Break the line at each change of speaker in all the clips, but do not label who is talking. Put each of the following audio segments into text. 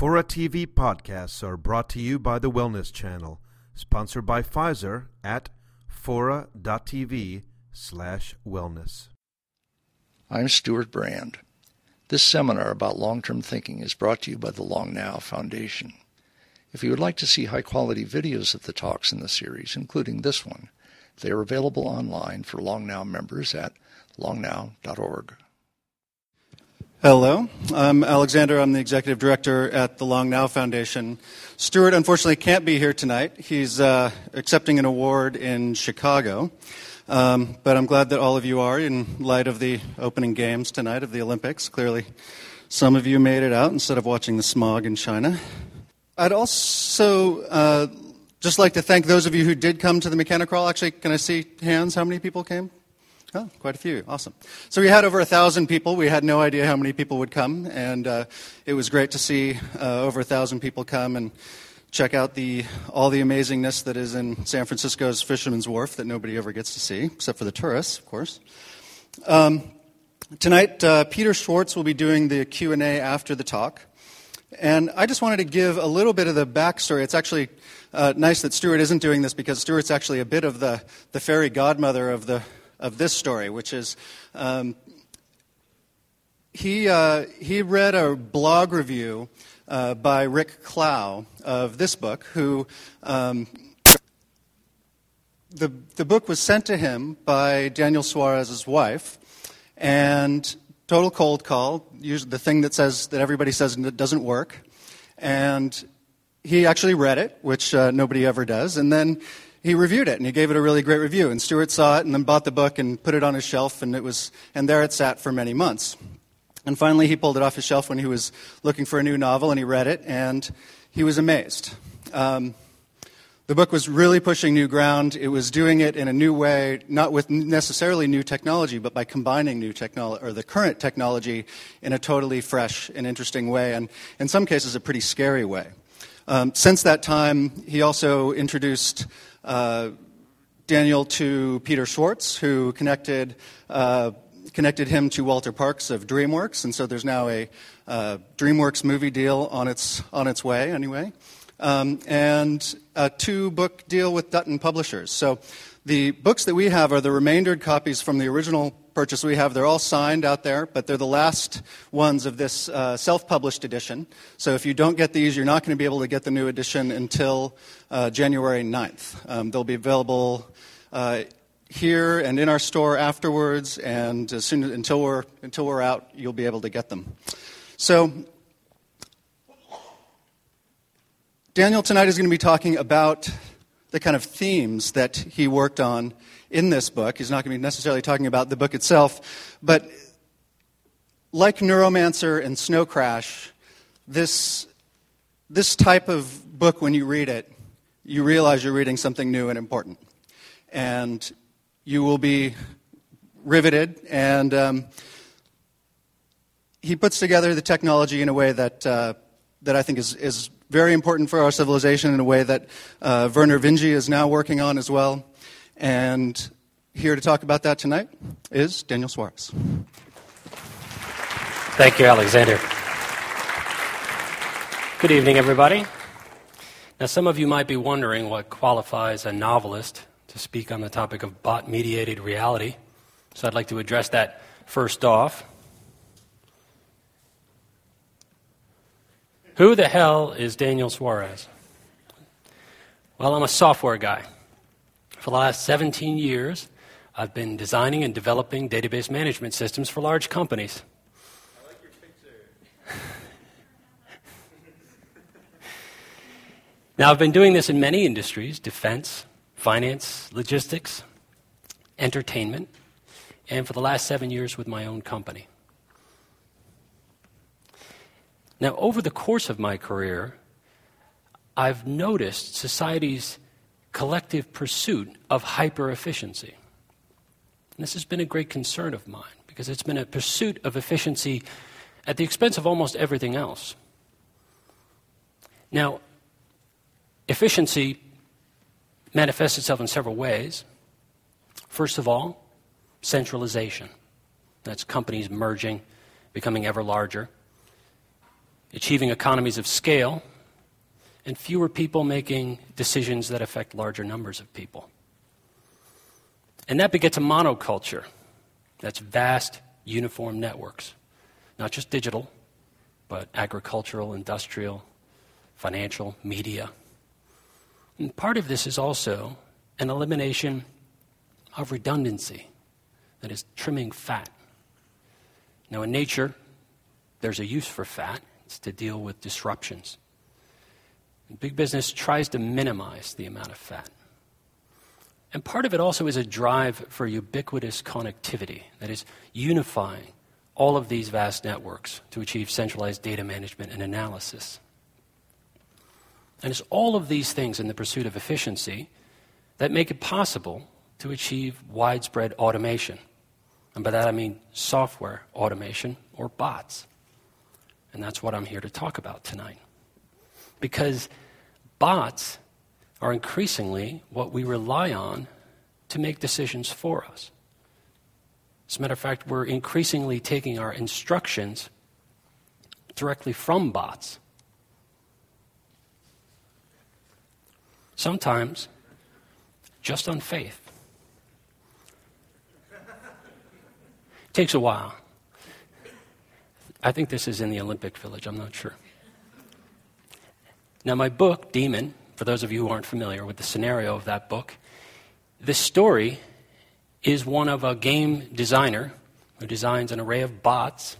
Fora TV podcasts are brought to you by the Wellness Channel, sponsored by Pfizer at fora.tv slash wellness.
I'm Stewart Brand. This seminar about long-term thinking is brought to you by the Long Now Foundation. If you would like to see high-quality videos of the talks in the series, including this one, they are available online for Long Now members at longnow.org.
Hello, I'm Alexander. I'm the executive director at the Long Now Foundation. Stewart unfortunately can't be here tonight. He's uh, accepting an award in Chicago. Um, but I'm glad that all of you are in light of the opening games tonight of the Olympics. Clearly, some of you made it out instead of watching the smog in China. I'd also uh, just like to thank those of you who did come to the Mechanic-Crawl. Actually, can I see hands? How many people came? Oh, quite a few. Awesome. So we had over a thousand people. We had no idea how many people would come, and uh, it was great to see uh, over a thousand people come and check out the all the amazingness that is in San Francisco's Fisherman's Wharf that nobody ever gets to see, except for the tourists, of course. Um, tonight, uh, Peter Schwartz will be doing the Q and A after the talk, and I just wanted to give a little bit of the backstory. It's actually uh, nice that Stewart isn't doing this because Stewart's actually a bit of the the fairy godmother of the of this story, which is um, he, uh, he read a blog review uh, by Rick Klau of this book, who um, the, the book was sent to him by Daniel Suarez's wife, and total cold call, the thing that says that everybody says that doesn't work, and he actually read it, which uh, nobody ever does, and then he reviewed it and he gave it a really great review. And Stewart saw it and then bought the book and put it on his shelf, and it was and there it sat for many months. And finally, he pulled it off his shelf when he was looking for a new novel, and he read it, and he was amazed. Um, the book was really pushing new ground. It was doing it in a new way, not with necessarily new technology, but by combining new technology or the current technology in a totally fresh and interesting way, and in some cases, a pretty scary way. Um, since that time, he also introduced uh, Daniel to Peter Schwartz, who connected, uh, connected him to Walter Parkes of DreamWorks, and so there's now a uh, DreamWorks movie deal on its, on its way, anyway, um, and a two book deal with Dutton Publishers. So the books that we have are the remaindered copies from the original purchase we have. They're all signed out there, but they're the last ones of this uh, self published edition. So if you don't get these, you're not going to be able to get the new edition until uh, January 9th. Um, they'll be available. Uh, here and in our store afterwards, and as soon as, until we're until we're out, you'll be able to get them. So, Daniel tonight is going to be talking about the kind of themes that he worked on in this book. He's not going to be necessarily talking about the book itself, but like Neuromancer and Snow Crash, this, this type of book, when you read it, you realize you're reading something new and important. And you will be riveted. And um, he puts together the technology in a way that, uh, that I think is, is very important for our civilization, in a way that uh, Vernor Vinge is now working on as well. And here to talk about that tonight is Daniel Suarez.
Thank you, Alexander. Good evening, everybody. Now, some of you might be wondering what qualifies a novelist to speak on the topic of bot mediated reality. So I'd like to address that first off. Who the hell is Daniel Suarez? Well, I'm a software guy. For the last 17 years, I've been designing and developing database management systems for large companies.
I like your picture.
now, I've been doing this in many industries defense, finance, logistics, entertainment, and for the last seven years with my own company. Now, over the course of my career, I've noticed society's collective pursuit of hyper efficiency. This has been a great concern of mine because it's been a pursuit of efficiency at the expense of almost everything else. Now, efficiency manifests itself in several ways. First of all, centralization. That's companies merging, becoming ever larger. achieving economies of scale, and fewer people making decisions that affect larger numbers of people. And that begets a monoculture. That's vast, uniform networks, not just digital, but agricultural, industrial, financial, media. And part of this is also an elimination of redundancy, that is, trimming fat. Now, in nature, there's a use for fat, it's to deal with disruptions. Big business tries to minimize the amount of fat. And part of it also is a drive for ubiquitous connectivity, that is, unifying all of these vast networks to achieve centralized data management and analysis. And it's all of these things in the pursuit of efficiency that make it possible to achieve widespread automation. And by that I mean software automation or bots. And that's what I'm here to talk about tonight. Because bots are increasingly what we rely on to make decisions for us. As a matter of fact, we're increasingly taking our instructions directly from bots. Sometimes just on faith. Takes a while. I think this is in the Olympic Village, I'm not sure. Now, my book, Daemon, for those of you who aren't familiar with the scenario of that book, the story is one of a game designer who designs an array of bots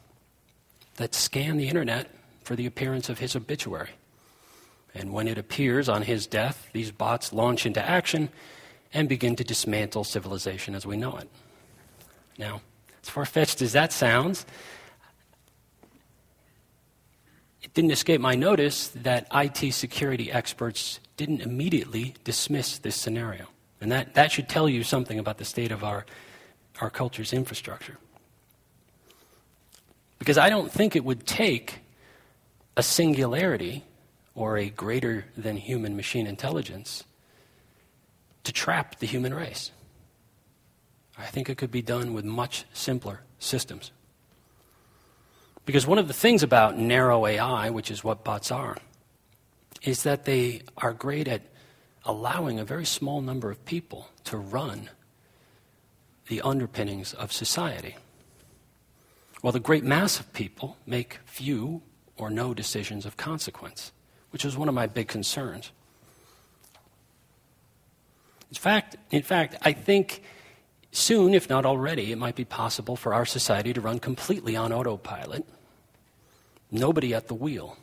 that scan the internet for the appearance of his obituary. And when it appears on his death, these bots launch into action and begin to dismantle civilization as we know it. Now, as far fetched as that sounds, it didn't escape my notice that IT security experts didn't immediately dismiss this scenario. And that, that should tell you something about the state of our, our culture's infrastructure. Because I don't think it would take a singularity or a greater than human machine intelligence to trap the human race. I think it could be done with much simpler systems. Because one of the things about narrow AI, which is what bots are, is that they are great at allowing a very small number of people to run the underpinnings of society. While the great mass of people make few or no decisions of consequence, which is one of my big concerns. In fact, in fact, I think soon, if not already, it might be possible for our society to run completely on autopilot. Nobody at the wheel.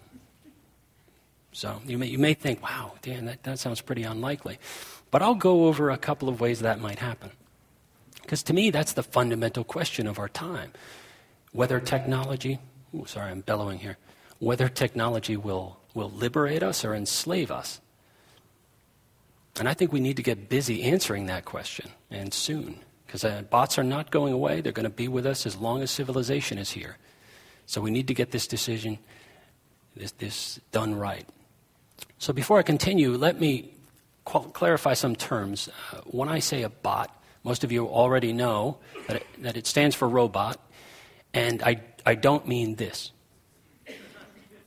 So you may, you may think, wow, Dan, that, that sounds pretty unlikely. But I'll go over a couple of ways that might happen. Because to me, that's the fundamental question of our time. Whether technology, ooh, sorry, I'm bellowing here, whether technology will, will liberate us or enslave us. And I think we need to get busy answering that question, and soon. Because uh, bots are not going away. They're going to be with us as long as civilization is here. So we need to get this decision, this, this done right. So before I continue, let me qual- clarify some terms. Uh, when I say a bot, most of you already know that it, that it stands for robot, and I, I don't mean this.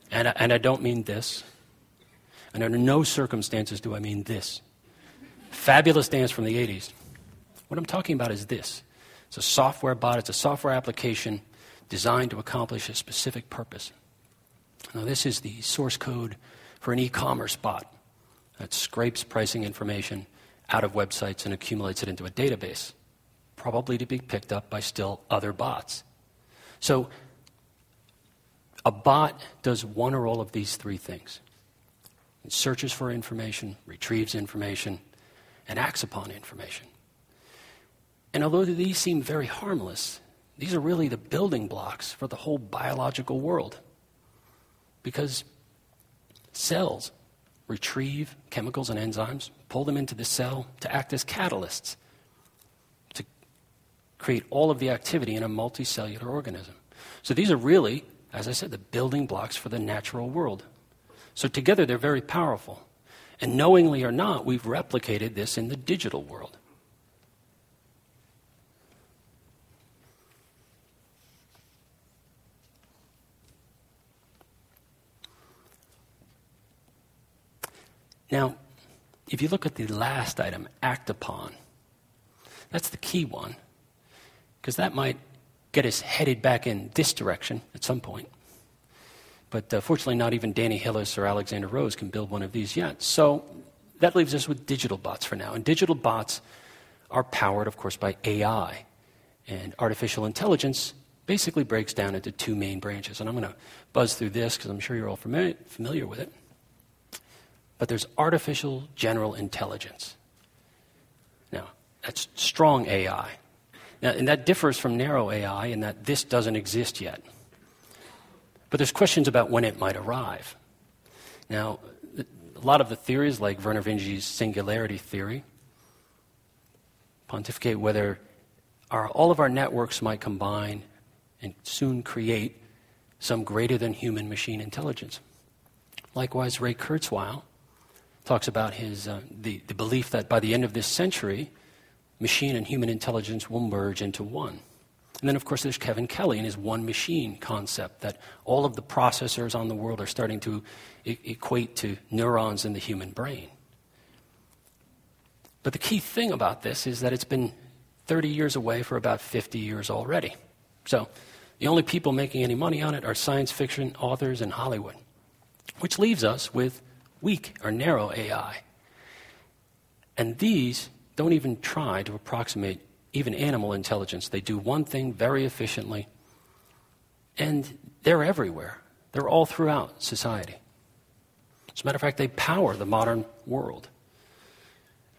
And I, and I don't mean this. And under no circumstances do I mean this. Fabulous dance from the 80s. What I'm talking about is this it's a software bot, it's a software application designed to accomplish a specific purpose. Now, this is the source code for an e commerce bot that scrapes pricing information out of websites and accumulates it into a database, probably to be picked up by still other bots. So, a bot does one or all of these three things it searches for information, retrieves information, and acts upon information. And although these seem very harmless, these are really the building blocks for the whole biological world. Because cells retrieve chemicals and enzymes, pull them into the cell to act as catalysts to create all of the activity in a multicellular organism. So these are really, as I said, the building blocks for the natural world. So together they're very powerful. And knowingly or not, we've replicated this in the digital world. Now, if you look at the last item, act upon, that's the key one, because that might get us headed back in this direction at some point. But uh, fortunately, not even Danny Hillis or Alexander Rose can build one of these yet. So that leaves us with digital bots for now. And digital bots are powered, of course, by AI. And artificial intelligence basically breaks down into two main branches. And I'm going to buzz through this because I'm sure you're all familiar, familiar with it. But there's artificial general intelligence. Now, that's strong AI. Now, and that differs from narrow AI in that this doesn't exist yet. But there's questions about when it might arrive. Now, a lot of the theories, like Vernor Vinge's singularity theory, pontificate whether our, all of our networks might combine and soon create some greater than human machine intelligence. Likewise, Ray Kurzweil talks about his, uh, the, the belief that by the end of this century, machine and human intelligence will merge into one. And then, of course, there's Kevin Kelly and his one machine concept that all of the processors on the world are starting to e- equate to neurons in the human brain. But the key thing about this is that it's been 30 years away for about 50 years already. So the only people making any money on it are science fiction authors and Hollywood, which leaves us with weak or narrow AI. And these don't even try to approximate even animal intelligence. They do one thing very efficiently, and they're everywhere. They're all throughout society. As a matter of fact, they power the modern world.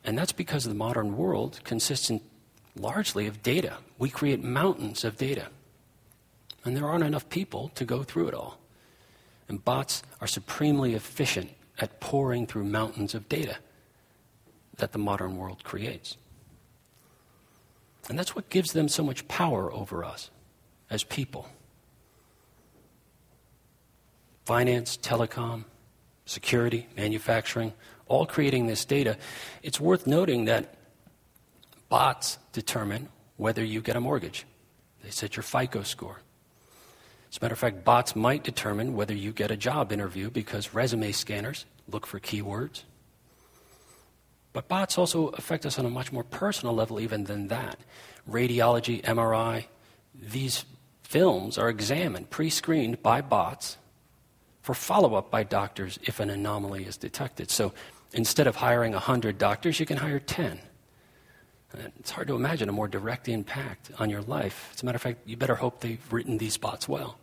And that's because the modern world consists in largely of data. We create mountains of data. And there aren't enough people to go through it all. And bots are supremely efficient at pouring through mountains of data that the modern world creates. And that's what gives them so much power over us as people. Finance, telecom, security, manufacturing, all creating this data. It's worth noting that bots determine whether you get a mortgage. They set your FICO score. As a matter of fact, bots might determine whether you get a job interview because resume scanners look for keywords. But bots also affect us on a much more personal level, even than that. Radiology, MRI, these films are examined, pre screened by bots for follow up by doctors if an anomaly is detected. So instead of hiring 100 doctors, you can hire 10. It's hard to imagine a more direct impact on your life. As a matter of fact, you better hope they've written these bots well.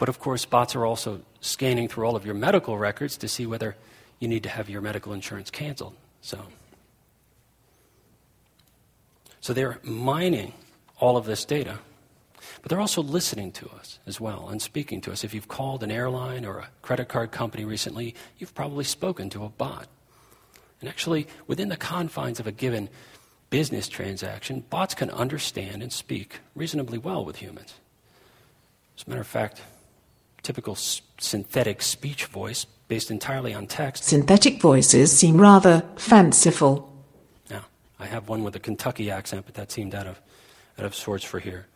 But of course, bots are also scanning through all of your medical records to see whether you need to have your medical insurance canceled. So, so they're mining all of this data, but they're also listening to us as well and speaking to us. If you've called an airline or a credit card company recently, you've probably spoken to a bot. And actually, within the confines of a given business transaction, bots can understand and speak reasonably well with humans. As a matter of fact, typical s- synthetic speech voice based entirely on text.
Synthetic voices seem rather fanciful.
Now, I have one with a Kentucky accent, but that seemed out of, out of sorts for here.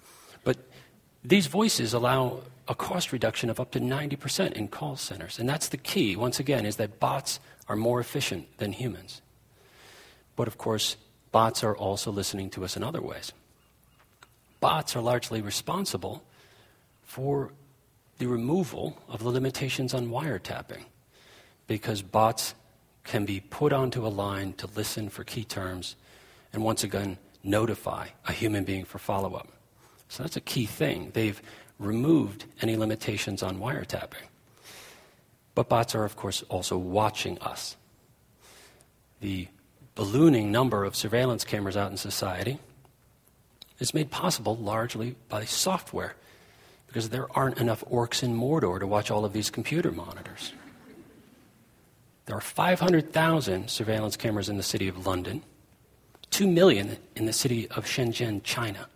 But these voices allow a cost reduction of up to 90% in call centers. And that's the key, once again, is that bots are more efficient than humans. But of course, bots are also listening to us in other ways. Bots are largely responsible for the removal of the limitations on wiretapping because bots can be put onto a line to listen for key terms and once again notify a human being for follow up. So that's a key thing. They've removed any limitations on wiretapping. But bots are, of course, also watching us. The ballooning number of surveillance cameras out in society is made possible largely by software because there aren't enough orcs in Mordor to watch all of these computer monitors. There are 500,000 surveillance cameras in the city of London, 2 million in the city of Shenzhen, China.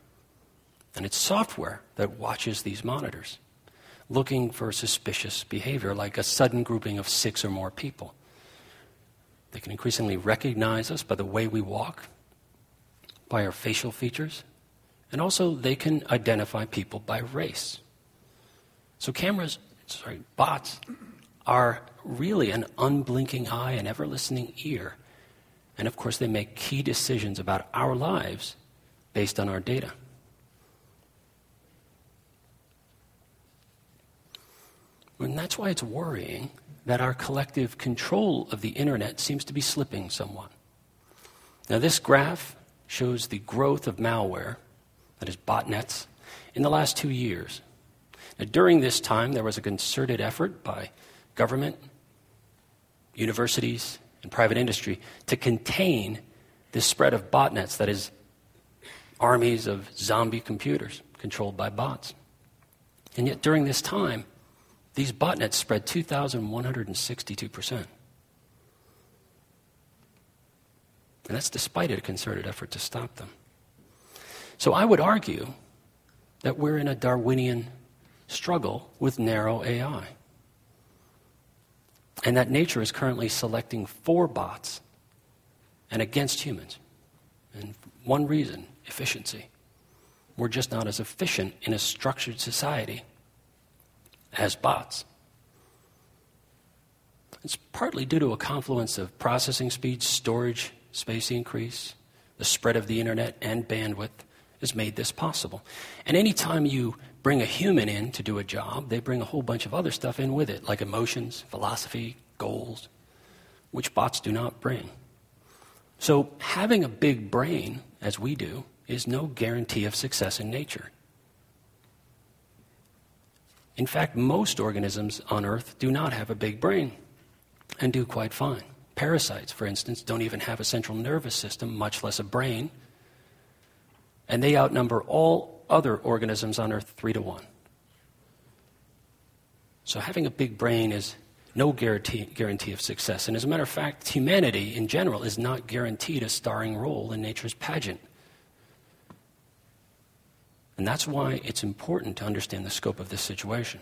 And it's software that watches these monitors, looking for suspicious behavior, like a sudden grouping of six or more people. They can increasingly recognize us by the way we walk, by our facial features, and also they can identify people by race. So cameras, sorry, bots are really an unblinking eye and ever listening ear. And of course, they make key decisions about our lives based on our data. And that's why it's worrying that our collective control of the internet seems to be slipping somewhat. Now, this graph shows the growth of malware, that is, botnets, in the last two years. Now, during this time, there was a concerted effort by government, universities, and private industry to contain this spread of botnets, that is, armies of zombie computers controlled by bots. And yet, during this time, these botnets spread 2,162%. And that's despite a concerted effort to stop them. So I would argue that we're in a Darwinian struggle with narrow AI. And that nature is currently selecting for bots and against humans. And one reason efficiency. We're just not as efficient in a structured society as bots. It's partly due to a confluence of processing speed, storage space increase, the spread of the internet, and bandwidth has made this possible. And anytime you bring a human in to do a job, they bring a whole bunch of other stuff in with it, like emotions, philosophy, goals, which bots do not bring. So having a big brain, as we do, is no guarantee of success in nature. In fact, most organisms on Earth do not have a big brain and do quite fine. Parasites, for instance, don't even have a central nervous system, much less a brain, and they outnumber all other organisms on Earth three to one. So having a big brain is no guarantee, guarantee of success. And as a matter of fact, humanity in general is not guaranteed a starring role in nature's pageant. And that's why it's important to understand the scope of this situation.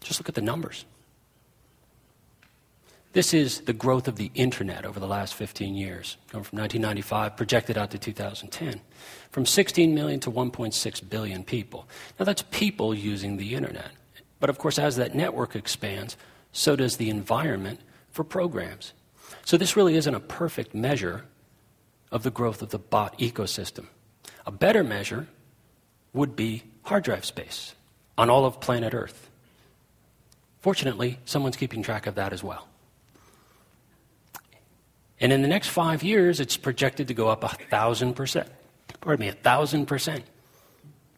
Just look at the numbers. This is the growth of the internet over the last 15 years, going from 1995 projected out to 2010, from 16 million to 1.6 billion people. Now, that's people using the internet. But of course, as that network expands, so does the environment for programs. So, this really isn't a perfect measure of the growth of the bot ecosystem. A better measure would be hard drive space on all of planet Earth. Fortunately, someone's keeping track of that as well. And in the next five years, it's projected to go up a thousand percent. Pardon me, a thousand percent,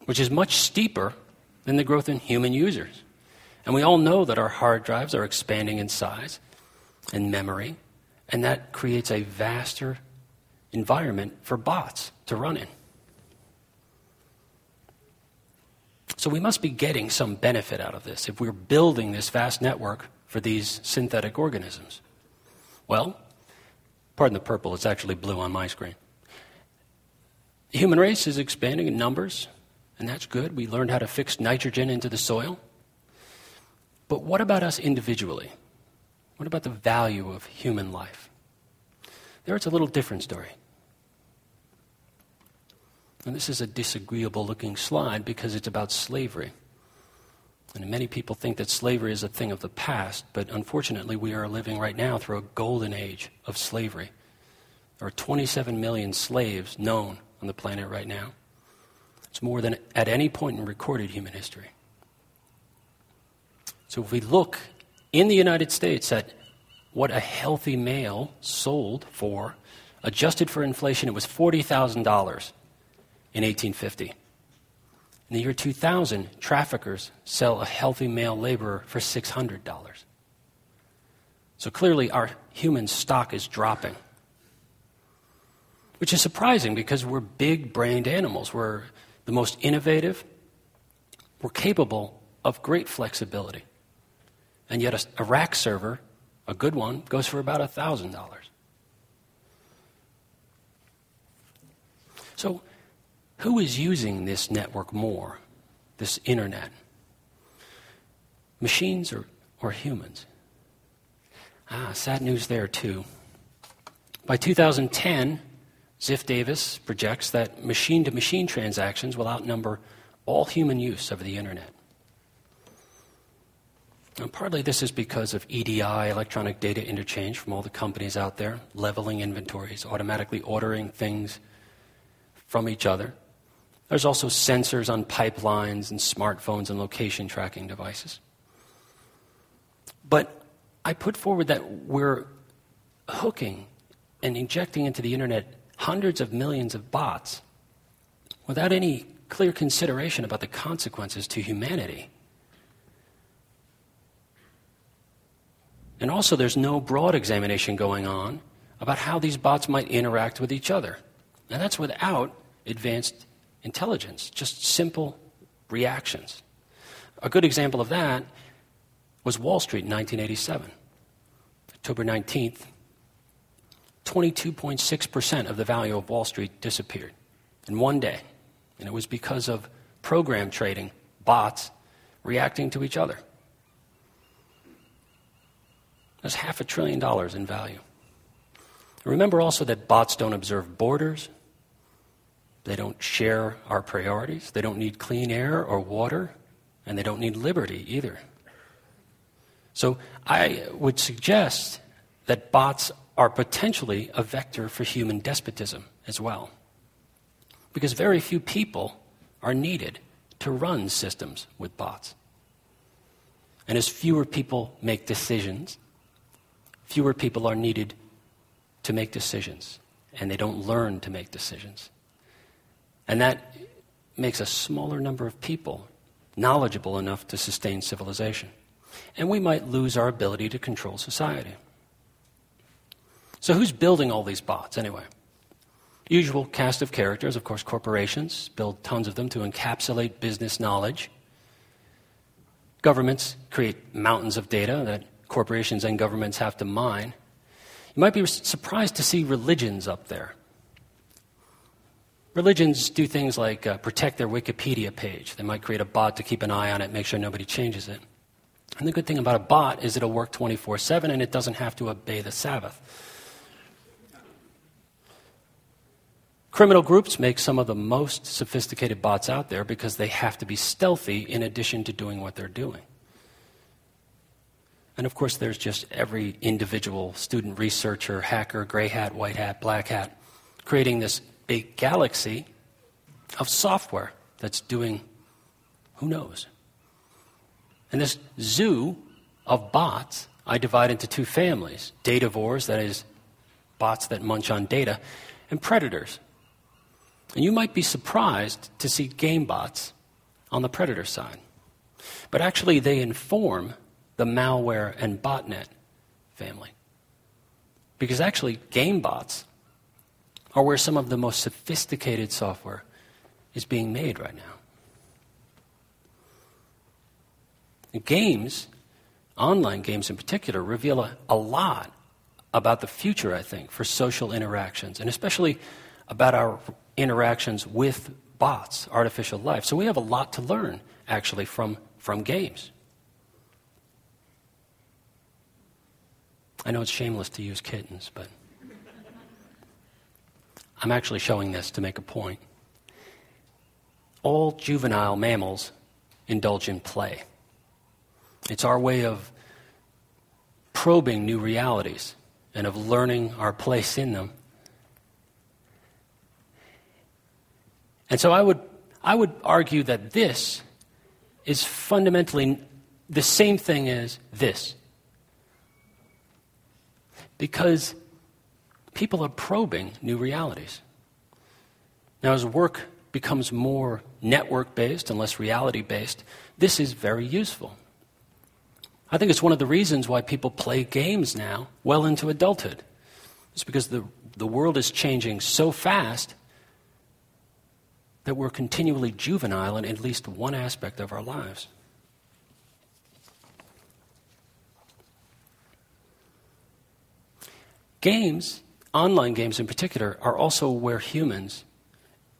which is much steeper than the growth in human users. And we all know that our hard drives are expanding in size and memory, and that creates a vaster environment for bots to run in. So we must be getting some benefit out of this if we're building this vast network for these synthetic organisms. Well, pardon the purple, it's actually blue on my screen. The human race is expanding in numbers, and that's good. We learned how to fix nitrogen into the soil. But what about us individually? What about the value of human life? There it's a little different story. And this is a disagreeable looking slide because it's about slavery. And many people think that slavery is a thing of the past, but unfortunately, we are living right now through a golden age of slavery. There are 27 million slaves known on the planet right now. It's more than at any point in recorded human history. So if we look in the United States at what a healthy male sold for, adjusted for inflation, it was $40,000 in 1850. In the year 2000, traffickers sell a healthy male laborer for $600. So clearly, our human stock is dropping. Which is surprising because we're big brained animals. We're the most innovative. We're capable of great flexibility. And yet, a, a rack server, a good one, goes for about $1,000. So, who is using this network more, this internet? Machines or, or humans? Ah, sad news there, too. By 2010, Ziff Davis projects that machine to machine transactions will outnumber all human use of the internet. And partly this is because of EDI, electronic data interchange, from all the companies out there, leveling inventories, automatically ordering things from each other. There's also sensors on pipelines and smartphones and location tracking devices. But I put forward that we're hooking and injecting into the internet hundreds of millions of bots without any clear consideration about the consequences to humanity. And also, there's no broad examination going on about how these bots might interact with each other. And that's without advanced intelligence, just simple reactions. A good example of that was Wall Street in 1987. October 19th, 22.6% of the value of Wall Street disappeared in one day. And it was because of program trading, bots reacting to each other. That's half a trillion dollars in value. Remember also that bots don't observe borders, they don't share our priorities, they don't need clean air or water, and they don't need liberty either. So I would suggest that bots are potentially a vector for human despotism as well. Because very few people are needed to run systems with bots. And as fewer people make decisions, fewer people are needed to make decisions. And they don't learn to make decisions. And that makes a smaller number of people knowledgeable enough to sustain civilization. And we might lose our ability to control society. So, who's building all these bots anyway? Usual cast of characters, of course, corporations build tons of them to encapsulate business knowledge. Governments create mountains of data that corporations and governments have to mine. You might be surprised to see religions up there. Religions do things like uh, protect their Wikipedia page. They might create a bot to keep an eye on it, make sure nobody changes it. And the good thing about a bot is it'll work 24 7 and it doesn't have to obey the Sabbath. Criminal groups make some of the most sophisticated bots out there because they have to be stealthy in addition to doing what they're doing. And of course, there's just every individual student, researcher, hacker, gray hat, white hat, black hat, creating this big galaxy of software that's doing who knows. And this zoo of bots I divide into two families datavores, that is, bots that munch on data, and predators, and you might be surprised to see game bots on the predator side. But actually, they inform the malware and botnet family. Because actually, game bots are where some of the most sophisticated software is being made right now. And games, online games in particular, reveal a, a lot about the future, I think, for social interactions, and especially about our interactions with bots, artificial life. So we have a lot to learn, actually, from, from games. I know it's shameless to use kittens, but I'm actually showing this to make a point. All juvenile mammals indulge in play. It's our way of probing new realities and of learning our place in them And so I would, I would argue that this is fundamentally the same thing as this. Because people are probing new realities. Now, as work becomes more network based and less reality based, this is very useful. I think it's one of the reasons why people play games now well into adulthood. It's because the, the world is changing so fast that we're continually juvenile in at least one aspect of our lives. Games, online games in particular, are also where humans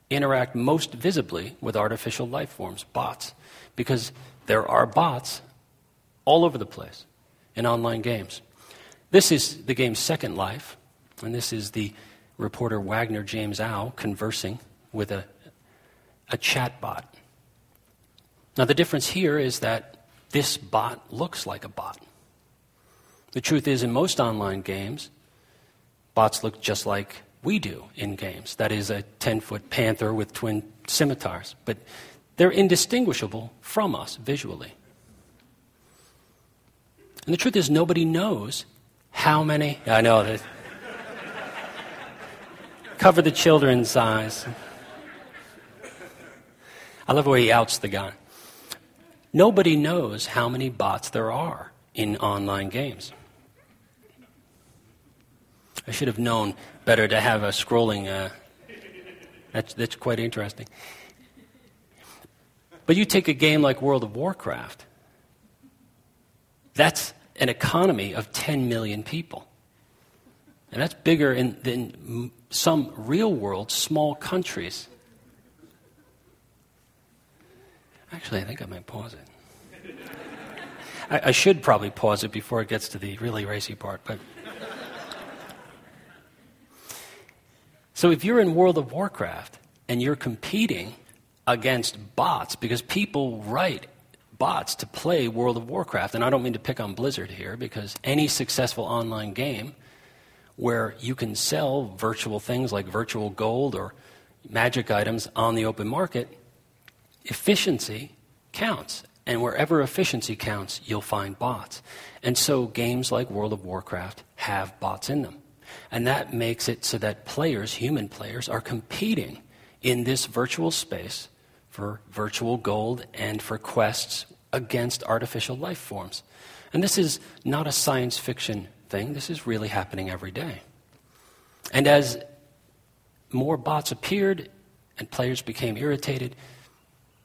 interact most visibly with artificial life forms, bots, because there are bots all over the place in online games. This is the game's Second Life, and this is the reporter Wagner James Au conversing with a a chatbot. Now, the difference here is that this bot looks like a bot. The truth is, in most online games, bots look just like we do in games. That is, a 10 foot panther with twin scimitars. But they're indistinguishable from us visually. And the truth is, nobody knows how many. I know that. Cover the children's eyes. I love the way he outs the guy. Nobody knows how many bots there are in online games. I should have known better to have a scrolling. Uh, that's, that's quite interesting. But you take a game like World of Warcraft, that's an economy of 10 million people. And that's bigger in, than some real world small countries. Actually, I think I might pause it. I, I should probably pause it before it gets to the really racy part, but. So if you're in World of Warcraft and you're competing against bots, because people write bots to play World of Warcraft, and I don't mean to pick on Blizzard here, because any successful online game where you can sell virtual things like virtual gold or magic items on the open market, efficiency counts. And wherever efficiency counts, you'll find bots. And so games like World of Warcraft have bots in them. And that makes it so that players, human players, are competing in this virtual space for virtual gold and for quests against artificial life forms. And this is not a science fiction thing, this is really happening every day. And as more bots appeared and players became irritated,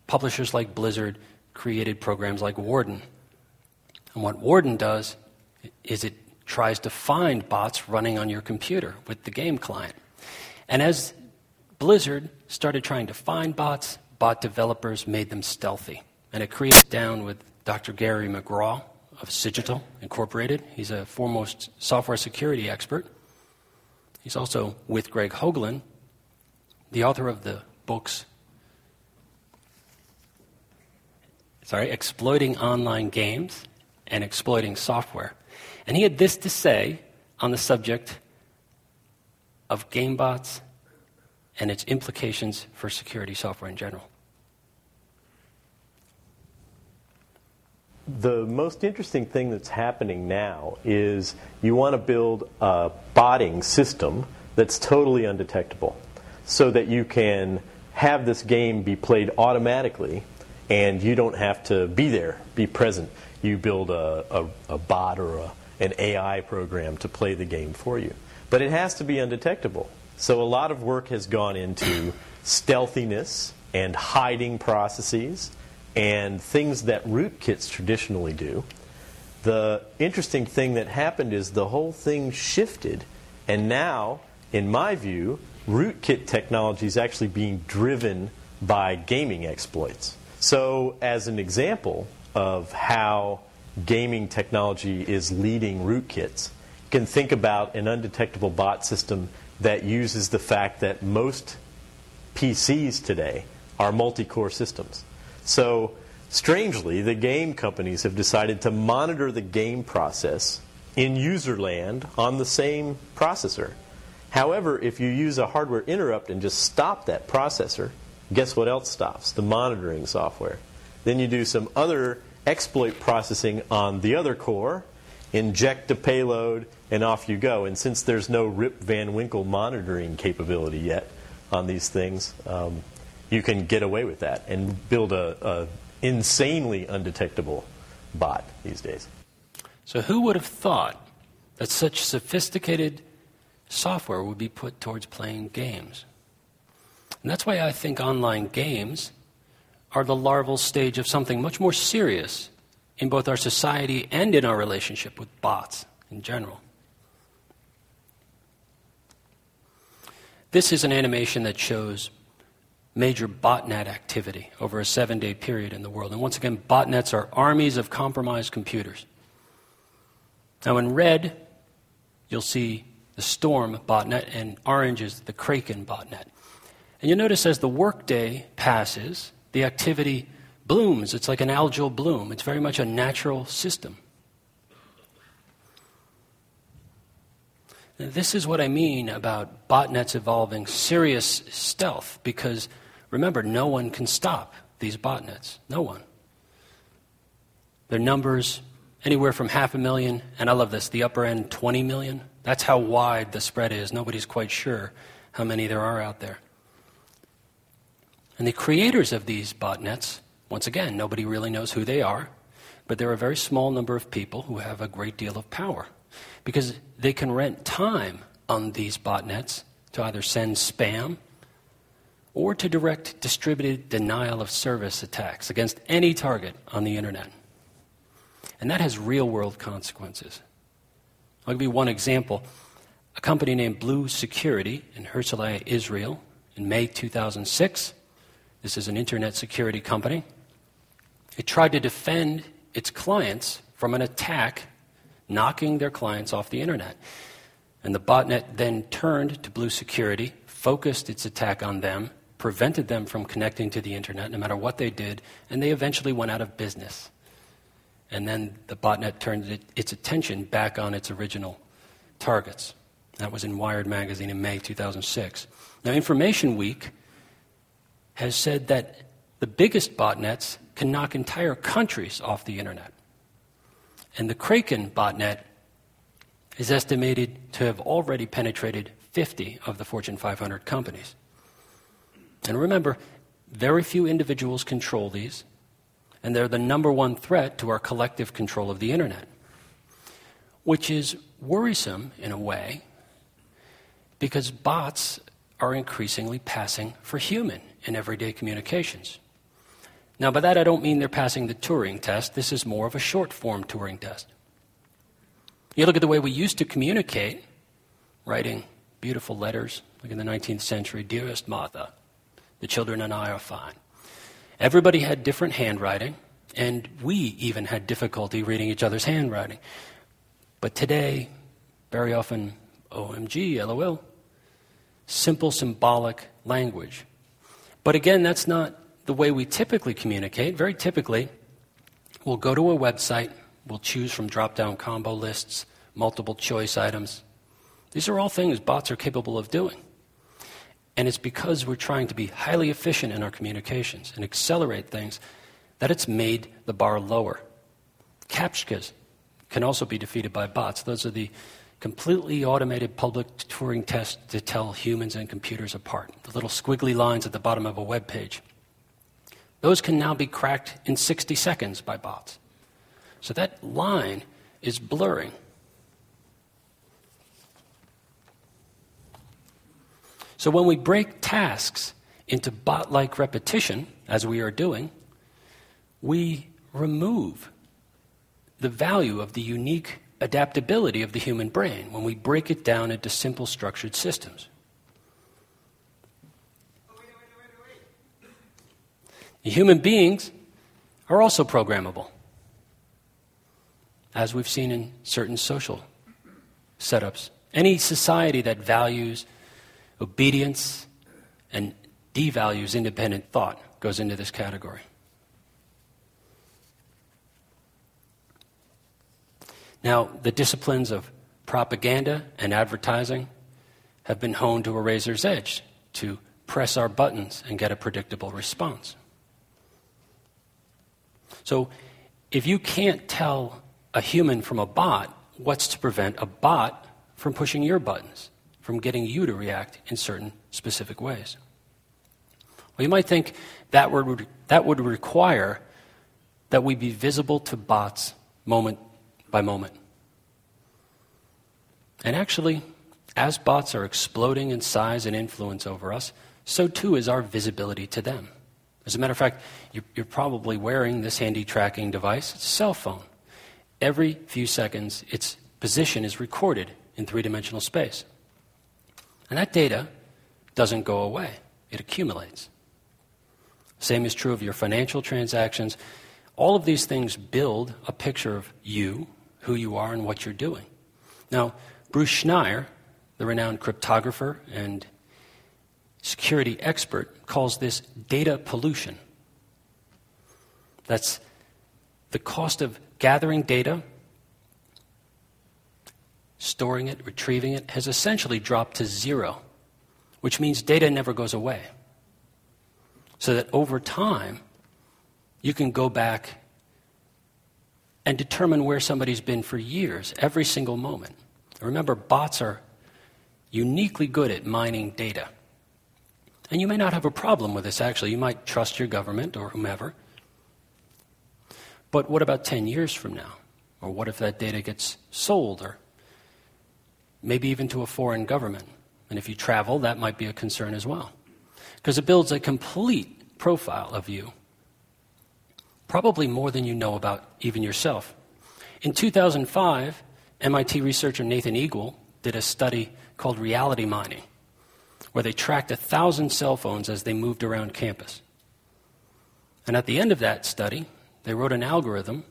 publishers like Blizzard created programs like Warden. And what Warden does is it tries to find bots running on your computer with the game client. And as Blizzard started trying to find bots, bot developers made them stealthy. And it creates down with Dr. Gary McGraw of Cigital Incorporated. He's a foremost software security expert. He's also with Greg Hoglund, the author of the books sorry, exploiting online games and exploiting software. And he had this to say on the subject of gamebots and its implications for security software in general.
The most interesting thing that's happening now is you want to build a botting system that's totally undetectable so that you can have this game be played automatically and you don't have to be there, be present. You build a, a, a bot or a, an AI program to play the game for you. But it has to be undetectable. So a lot of work has gone into stealthiness and hiding processes and things that rootkits traditionally do. The interesting thing that happened is the whole thing shifted, and now, in my view, rootkit technology is actually being driven by gaming exploits. So, as an example of how gaming technology is leading rootkits. You can think about an undetectable bot system that uses the fact that most PCs today are multi core systems. So, strangely, the game companies have decided to monitor the game process in user land on the same processor. However, if you use a hardware interrupt and just stop that processor, guess what else stops? The monitoring software. Then you do some other exploit processing on the other core, inject a payload, and off you go. And since there's no Rip Van Winkle monitoring capability yet on these things, um, you can get away with that and build a, a insanely undetectable bot these days.
So who would have thought that such sophisticated software would be put towards playing games? And that's why I think online games are the larval stage of something much more serious in both our society and in our relationship with bots in general. This is an animation that shows major botnet activity over a seven day period in the world. And once again, botnets are armies of compromised computers. Now, in red, you'll see the Storm botnet, and orange is the Kraken botnet. And you'll notice as the workday passes, the activity blooms. It's like an algal bloom. It's very much a natural system. This is what I mean about botnets evolving serious stealth, because remember, no one can stop these botnets. No one. Their numbers anywhere from half a million, and I love this, the upper end 20 million. That's how wide the spread is. Nobody's quite sure how many there are out there. And the creators of these botnets, once again, nobody really knows who they are, but they're a very small number of people who have a great deal of power because they can rent time on these botnets to either send spam or to direct distributed denial of service attacks against any target on the internet. And that has real world consequences. I'll give you one example. A company named Blue Security in Herzliya, Israel, in May 2006, this is an internet security company, it tried to defend its clients from an attack knocking their clients off the internet. And the botnet then turned to Blue Security, focused its attack on them, prevented them from connecting to the internet no matter what they did, and they eventually went out of business. And then the botnet turned it, its attention back on its original targets. That was in Wired magazine in May 2006. Now, Information Week has said that the biggest botnets can knock entire countries off the internet. And the Kraken botnet is estimated to have already penetrated 50 of the Fortune 500 companies. And remember, very few individuals control these, and they're the number one threat to our collective control of the internet, which is worrisome in a way because bots are increasingly passing for human in everyday communications. Now, by that, I don't mean they're passing the Turing test. This is more of a short form Turing test. You look at the way we used to communicate, writing beautiful letters, like in the 19th century Dearest Martha, the children and I are fine. Everybody had different handwriting, and we even had difficulty reading each other's handwriting. But today, very often, OMG, LOL, simple symbolic language. But again, that's not the way we typically communicate. Very typically, we'll go to a website, we'll choose from drop down combo lists, multiple choice items. These are all things bots are capable of doing. And it's because we're trying to be highly efficient in our communications and accelerate things that it's made the bar lower. CAPTCHAs can also be defeated by bots. Those are the completely automated public Turing test to tell humans and computers apart. The little squiggly lines at the bottom of a web page. Those can now be cracked in 60 seconds by bots. So that line is blurring. So when we break tasks into bot like repetition, as we are doing, we remove the value of the unique adaptability of the human brain when we break it down into simple structured systems. Human beings are also programmable, as we've seen in certain social setups. Any society that values obedience and devalues independent thought goes into this category. Now, the disciplines of propaganda and advertising have been honed to a razor's edge to press our buttons and get a predictable response. So if you can't tell a human from a bot, what's to prevent a bot from pushing your buttons, from getting you to react in certain specific ways? Well, you might think that would, that would require that we be visible to bots moment by moment. And actually, as bots are exploding in size and influence over us, so too is our visibility to them. As a matter of fact, you're, probably wearing this handy tracking device. It's a cell phone. Every few seconds, its position is recorded in three dimensional space. And that data doesn't go away, it accumulates. Same is true of your financial transactions. All of these things build a picture of you, who you are, and what you're doing. Now, Bruce Schneier, the renowned cryptographer and security expert calls this data pollution. That's the cost of gathering data, storing it, retrieving it, has essentially dropped to zero, which means data never goes away. So that over time, you can go back and determine where somebody's been for years, every single moment. Remember, bots are uniquely good at mining data. And you may not have a problem with this, actually. You might trust your government or whomever. But what about 10 years from now? Or what if that data gets sold or maybe even to a foreign government? And if you travel, that might be a concern as well. Because it builds a complete profile of you, probably more than you know about even yourself. In 2005, MIT researcher Nathan Eagle did a study called reality mining where they tracked a thousand cell phones as they moved around campus. And at the end of that study, they wrote an algorithm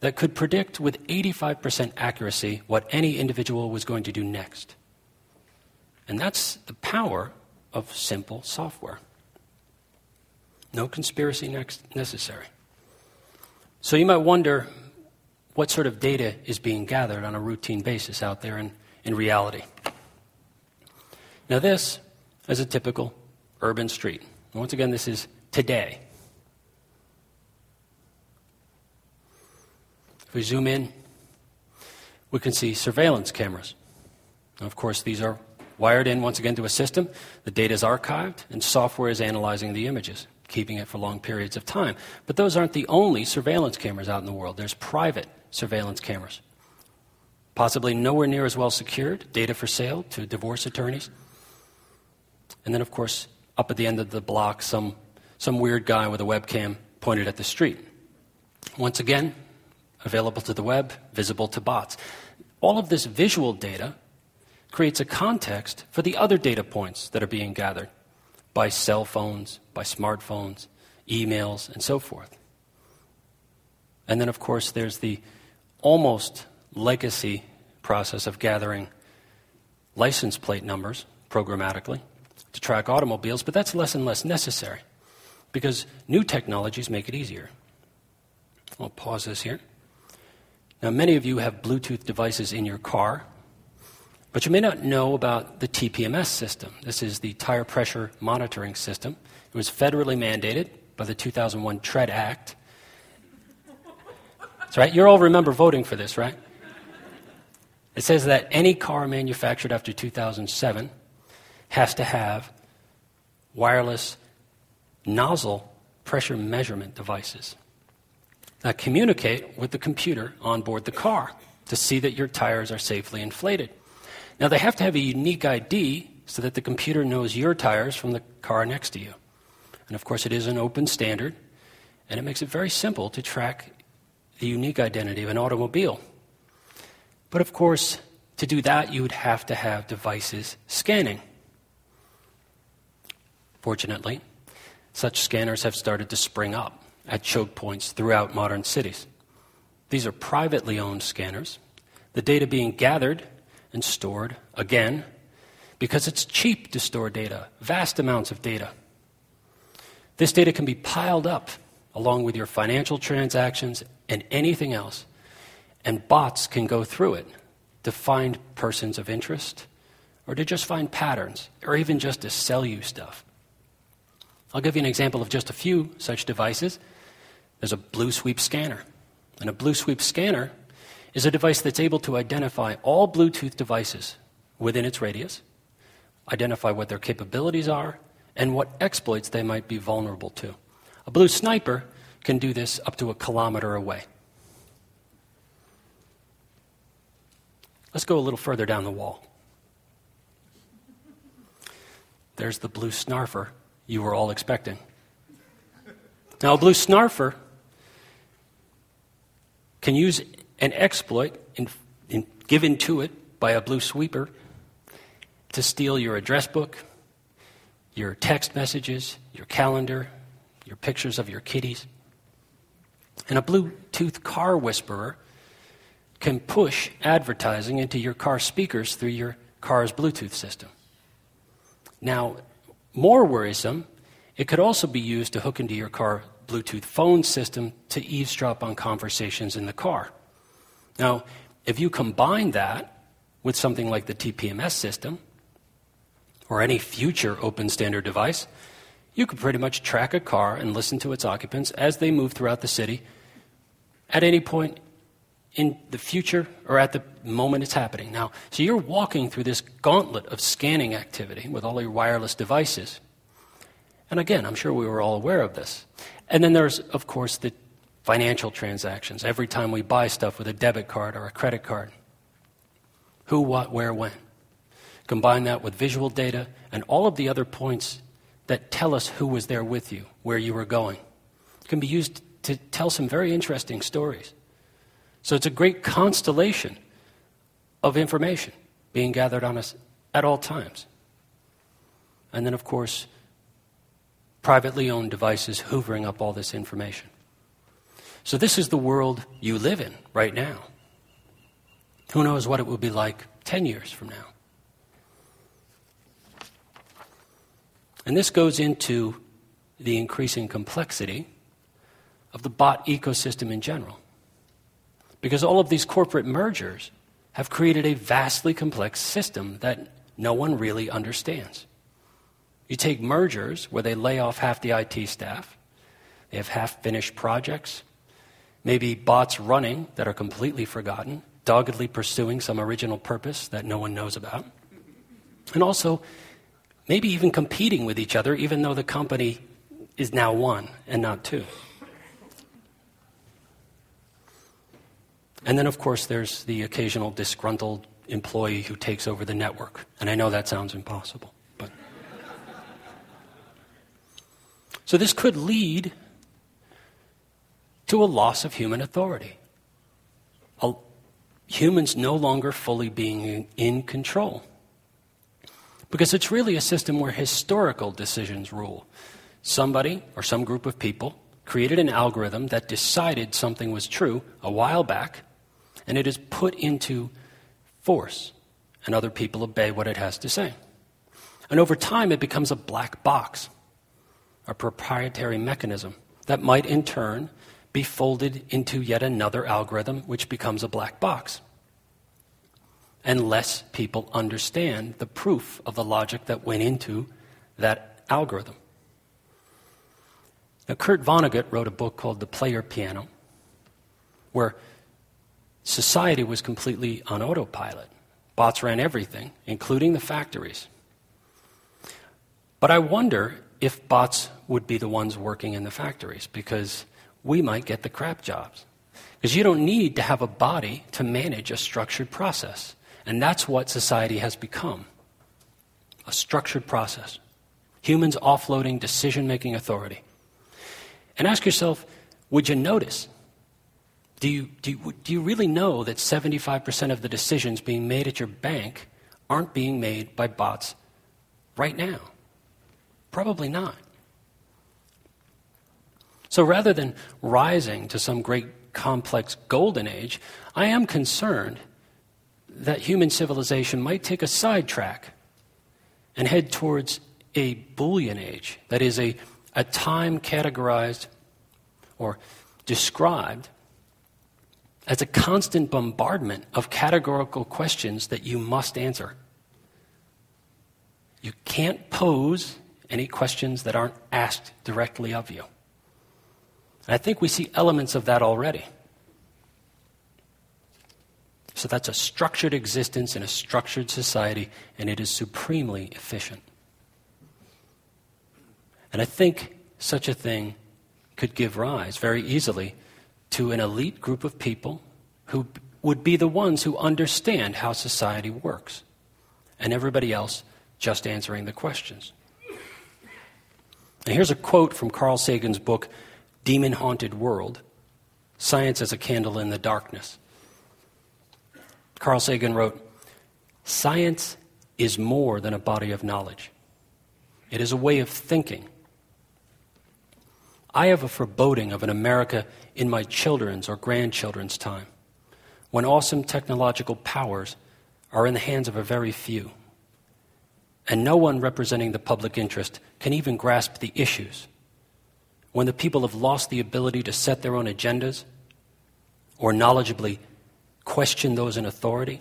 that could predict with 85% accuracy what any individual was going to do next. And that's the power of simple software. No conspiracy necessary. So you might wonder what sort of data is being gathered on a routine basis out there in, in reality. Now, this is a typical urban street. Once again, this is today. If we zoom in, we can see surveillance cameras. Now, of course, these are wired in once again to a system. The data is archived, and software is analyzing the images, keeping it for long periods of time. But those aren't the only surveillance cameras out in the world. There's private surveillance cameras, possibly nowhere near as well secured, data for sale to divorce attorneys. And then, of course, up at the end of the block, some, some weird guy with a webcam pointed at the street. Once again, available to the web, visible to bots. All of this visual data creates a context for the other data points that are being gathered by cell phones, by smartphones, emails, and so forth. And then, of course, there's the almost legacy process of gathering license plate numbers programmatically to track automobiles, but that's less and less necessary because new technologies make it easier. I'll pause this here. Now, many of you have Bluetooth devices in your car, but you may not know about the TPMS system. This is the tire pressure monitoring system. It was federally mandated by the 2001 TREAD Act. That's right. You all remember voting for this, right? It says that any car manufactured after 2007 has to have wireless nozzle pressure measurement devices that communicate with the computer on board the car to see that your tires are safely inflated. Now, they have to have a unique ID so that the computer knows your tires from the car next to you. And of course, it is an open standard, and it makes it very simple to track the unique identity of an automobile. But of course, to do that, you would have to have devices scanning. Fortunately, such scanners have started to spring up at choke points throughout modern cities. These are privately owned scanners, the data being gathered and stored, again, because it's cheap to store data, vast amounts of data. This data can be piled up along with your financial transactions and anything else, and bots can go through it to find persons of interest or to just find patterns or even just to sell you stuff. I'll give you an example of just a few such devices. There's a Blue Sweep scanner. And a Blue Sweep scanner is a device that's able to identify all Bluetooth devices within its radius, identify what their capabilities are, and what exploits they might be vulnerable to. A Blue Sniper can do this up to a kilometer away. Let's go a little further down the wall. There's the Blue Snarfer you were all expecting. Now, a Blue Snarfer can use an exploit in, in, given to it by a blue sweeper to steal your address book, your text messages, your calendar, your pictures of your kitties. And a Bluetooth car whisperer can push advertising into your car speakers through your car's Bluetooth system. Now, more worrisome, it could also be used to hook into your car Bluetooth phone system to eavesdrop on conversations in the car. Now, if you combine that with something like the TPMS system or any future open standard device, you could pretty much track a car and listen to its occupants as they move throughout the city at any point in the future or at the moment it's happening. Now, so you're walking through this gauntlet of scanning activity with all your wireless devices. And again, I'm sure we were all aware of this. And then there's, of course, the financial transactions. Every time we buy stuff with a debit card or a credit card, who, what, where, when. Combine that with visual data and all of the other points that tell us who was there with you, where you were going. It can be used to tell some very interesting stories. So it's a great constellation of information being gathered on us at all times. And then, of course, privately owned devices hoovering up all this information. So, this is the world you live in right now. Who knows what it will be like 10 years from now? And this goes into the increasing complexity of the bot ecosystem in general. Because all of these corporate mergers have created a vastly complex system that no one really understands. You take mergers where they lay off half the IT staff, they have half finished projects, maybe bots running that are completely forgotten, doggedly pursuing some original purpose that no one knows about, and also maybe even competing with each other, even though the company is now one and not two. And then, of course, there's the occasional disgruntled employee who takes over the network. And I know that sounds impossible, but. so this could lead to a loss of human authority. humans no longer fully being in control. Because it's really a system where historical decisions rule. Somebody or some group of people created an algorithm that decided something was true a while back, and it is put into force, and other people obey what it has to say. And over time, it becomes a black box, a proprietary mechanism that might in turn be folded into yet another algorithm, which becomes a black box. Unless people understand the proof of the logic that went into that algorithm. Now, Kurt Vonnegut wrote a book called The Player Piano, where society was completely on autopilot. Bots ran everything, including the factories. But I wonder if bots would be the ones working in the factories because we might get the crap jobs. Because you don't need to have a body to manage a structured process. And that's what society has become a structured process. Humans offloading decision making authority. And ask yourself would you notice do you, do, you, do you really know that 75% of the decisions being made at your bank aren't being made by bots right now? Probably not. So rather than rising to some great complex golden age, I am concerned that human civilization might take a sidetrack and head towards a Boolean age, that is, a, a time categorized or described as a constant bombardment of categorical questions that you must answer. You can't pose any questions that aren't asked directly of you. And I think we see elements of that already. So that's a structured existence in a structured society, and it is supremely efficient. And I think such a thing could give rise very easily to an elite group of people who would be the ones who understand how society works, and everybody else just answering the questions. And here's a quote from Carl Sagan's book, Demon Haunted World Science as a Candle in the Darkness. Carl Sagan wrote Science is more than a body of knowledge, it is a way of thinking. I have a foreboding of an America in my children's or grandchildren's time, when awesome technological powers are in the hands of a very few, and no one representing the public interest can even grasp the issues, when the people have lost the ability to set their own agendas or knowledgeably question those in authority,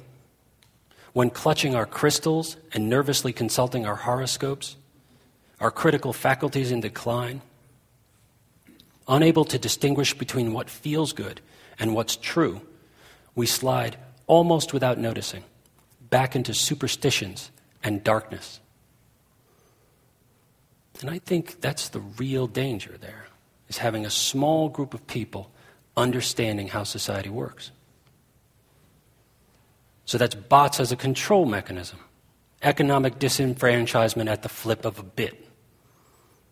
when clutching our crystals and nervously consulting our horoscopes, our critical faculties in decline, unable to distinguish between what feels good and what's true, we slide almost without noticing back into superstitions and darkness. And I think that's the real danger there, is having a small group of people understanding how society works. So that's bots as a control mechanism, economic disenfranchisement at the flip of a bit.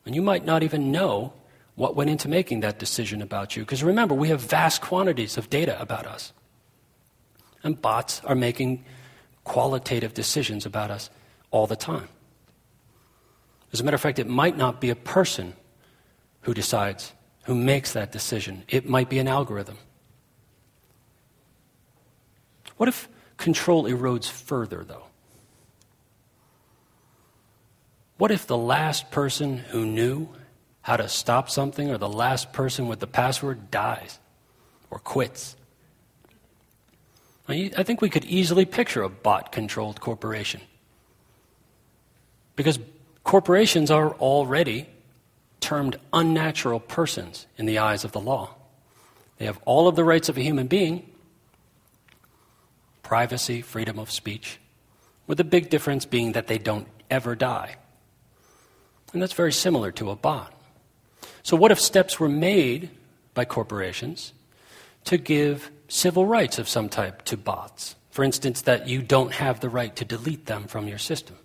And you might not even know what went into making that decision about you. Because remember, we have vast quantities of data about us. And bots are making qualitative decisions about us all the time. As a matter of fact, it might not be a person who decides, who makes that decision. It might be an algorithm. What if control erodes further, though? What if the last person who knew how to stop something or the last person with the password dies or quits? I think we could easily picture a bot controlled corporation. Because corporations are already termed unnatural persons in the eyes of the law. They have all of the rights of a human being privacy, freedom of speech, with the big difference being that they don't ever die. And that's very similar to a bot. So, what if steps were made by corporations to give civil rights of some type to bots? For instance, that you don't have the right to delete them from your system.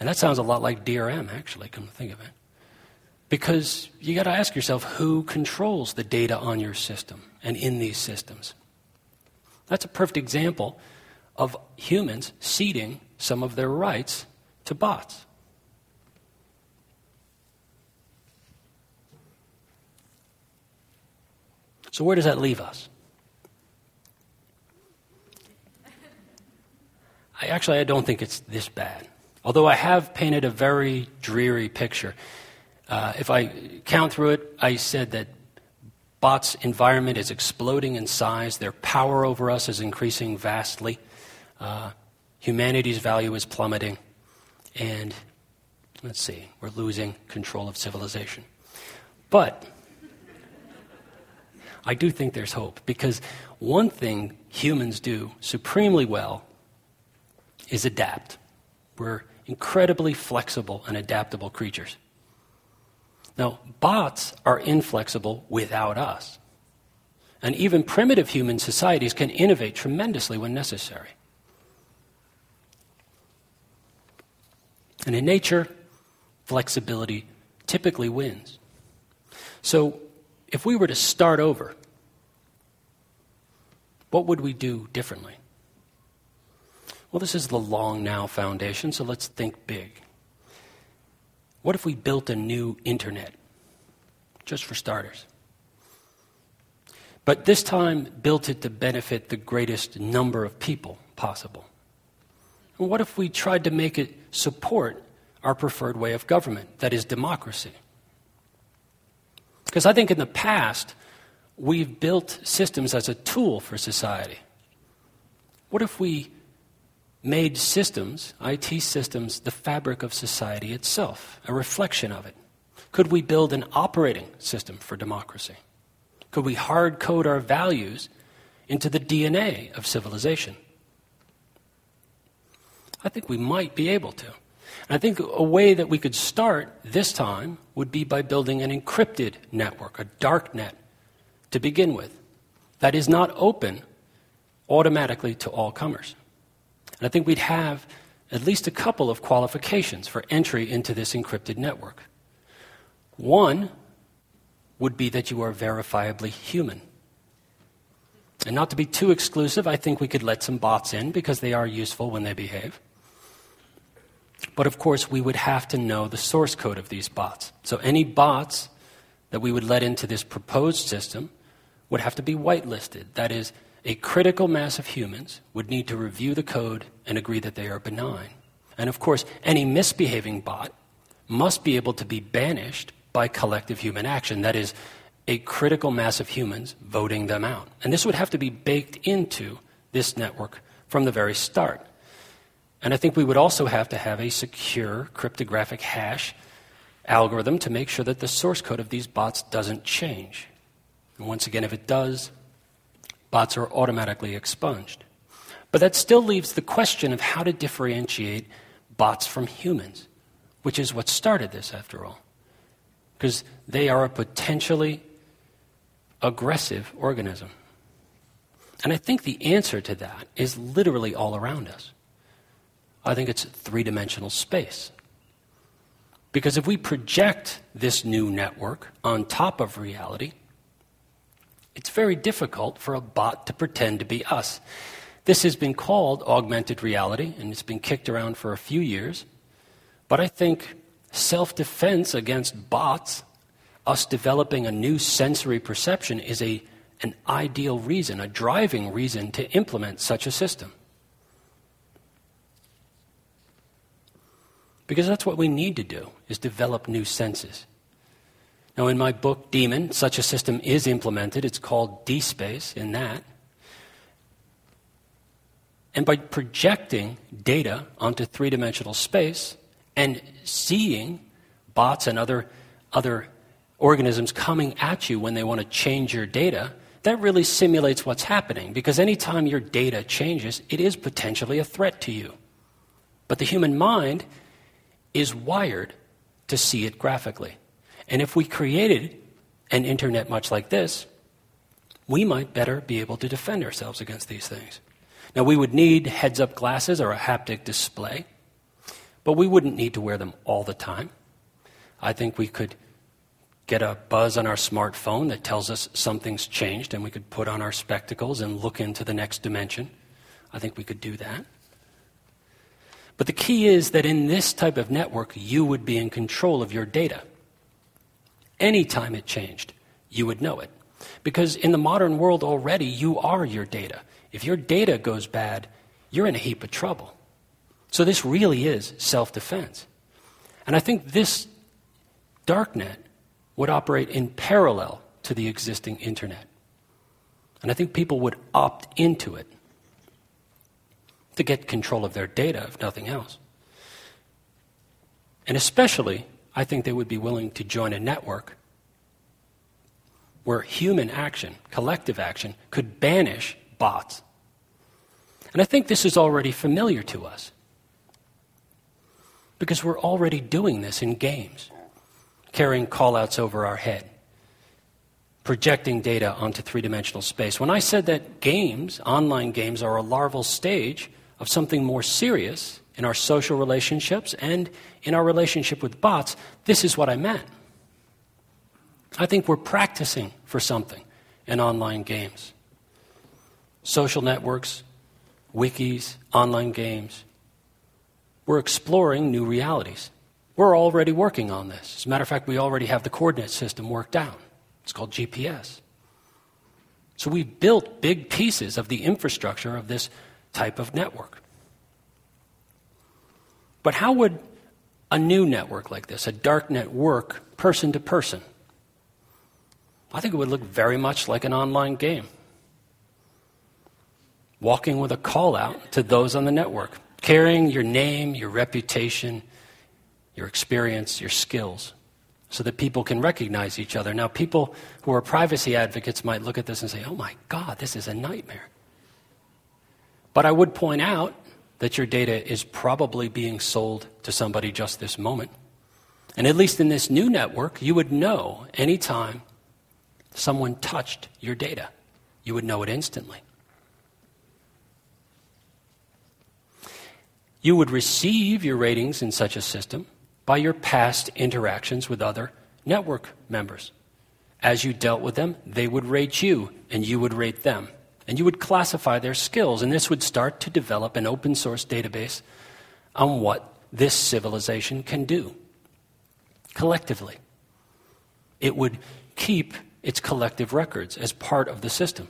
And that sounds a lot like DRM, actually, come to think of it. Because you got to ask yourself who controls the data on your system and in these systems. That's a perfect example of humans ceding some of their rights to bots. So, where does that leave us? I actually I don't think it's this bad. Although I have painted a very dreary picture. Uh, if I count through it, I said that bots' environment is exploding in size. Their power over us is increasing vastly. Uh, humanity's value is plummeting. And let's see, we're losing control of civilization. But I do think there's hope because one thing humans do supremely well is adapt. We're incredibly flexible and adaptable creatures. Now, bots are inflexible without us. And even primitive human societies can innovate tremendously when necessary. And in nature, flexibility typically wins. So, if we were to start over, what would we do differently? Well, this is the Long Now Foundation, so let's think big. What if we built a new internet? Just for starters. But this time, built it to benefit the greatest number of people possible. And what if we tried to make it support our preferred way of government, that is, democracy? Because I think in the past, we've built systems as a tool for society. What if we made systems, IT systems, the fabric of society itself, a reflection of it? Could we build an operating system for democracy? Could we hard code our values into the DNA of civilization? I think we might be able to. I think a way that we could start this time would be by building an encrypted network, a dark net, to begin with, that is not open automatically to all comers. And I think we'd have at least a couple of qualifications for entry into this encrypted network. One would be that you are verifiably human. And not to be too exclusive, I think we could let some bots in because they are useful when they behave. But of course, we would have to know the source code of these bots. So any bots that we would let into this proposed system would have to be whitelisted. That is, a critical mass of humans would need to review the code and agree that they are benign. And of course, any misbehaving bot must be able to be banished by collective human action. That is, a critical mass of humans voting them out. And this would have to be baked into this network from the very start. And I think we would also have to have a secure cryptographic hash algorithm to make sure that the source code of these bots doesn't change. And once again, if it does, bots are automatically expunged. But that still leaves the question of how to differentiate bots from humans, which is what started this, after all. Because they are a potentially aggressive organism. And I think the answer to that is literally all around us. I think it's three dimensional space. Because if we project this new network on top of reality, it's very difficult for a bot to pretend to be us. This has been called augmented reality, and it's been kicked around for a few years. But I think self defense against bots, us developing a new sensory perception, is a, an ideal reason, a driving reason to implement such a system. Because that's what we need to do, is develop new senses. Now, in my book, Daemon, such a system is implemented. It's called DSpace in that. And by projecting data onto three dimensional space and seeing bots and other, other organisms coming at you when they want to change your data, that really simulates what's happening because anytime your data changes, it is potentially a threat to you. But the human mind is wired to see it graphically. And if we created an internet much like this, we might better be able to defend ourselves against these things. Now, we would need heads up glasses or a haptic display, but we wouldn't need to wear them all the time. I think we could get a buzz on our smartphone that tells us something's changed, and we could put on our spectacles and look into the next dimension. I think we could do that. But the key is that in this type of network, you would be in control of your data. Anytime it changed, you would know it. Because in the modern world already, you are your data. If your data goes bad, you're in a heap of trouble. So this really is self defense. And I think this darknet would operate in parallel to the existing internet. And I think people would opt into it to get control of their data, if nothing else. And especially, I think they would be willing to join a network where human action, collective action, could banish bots. And I think this is already familiar to us because we're already doing this in games, carrying callouts over our head, projecting data onto three dimensional space. When I said that games, online games, are a larval stage, of something more serious in our social relationships and in our relationship with bots, this is what I meant. I think we're practicing for something in online games. Social networks, wikis, online games. We're exploring new realities. We're already working on this. As a matter of fact, we already have the coordinate system worked out. It's called GPS. So we've built big pieces of the infrastructure of this type of network. But how would a new network like this, a dark net, work person to person? I think it would look very much like an online game. Walking with a call out to those on the network, carrying your name, your reputation, your experience, your skills, so that people can recognize each other. Now, people who are privacy advocates might look at this and say, oh my God, this is a nightmare. But I would point out that your data is probably being sold to somebody just this moment. And at least in this new network, you would know anytime someone touched your data. You would know it instantly. You would receive your ratings in such a system by your past interactions with other network members. As you dealt with them, they would rate you, and you would rate them and you would classify their skills. And this would start to develop an open source database on what this civilization can do collectively. It would keep its collective records as part of the system.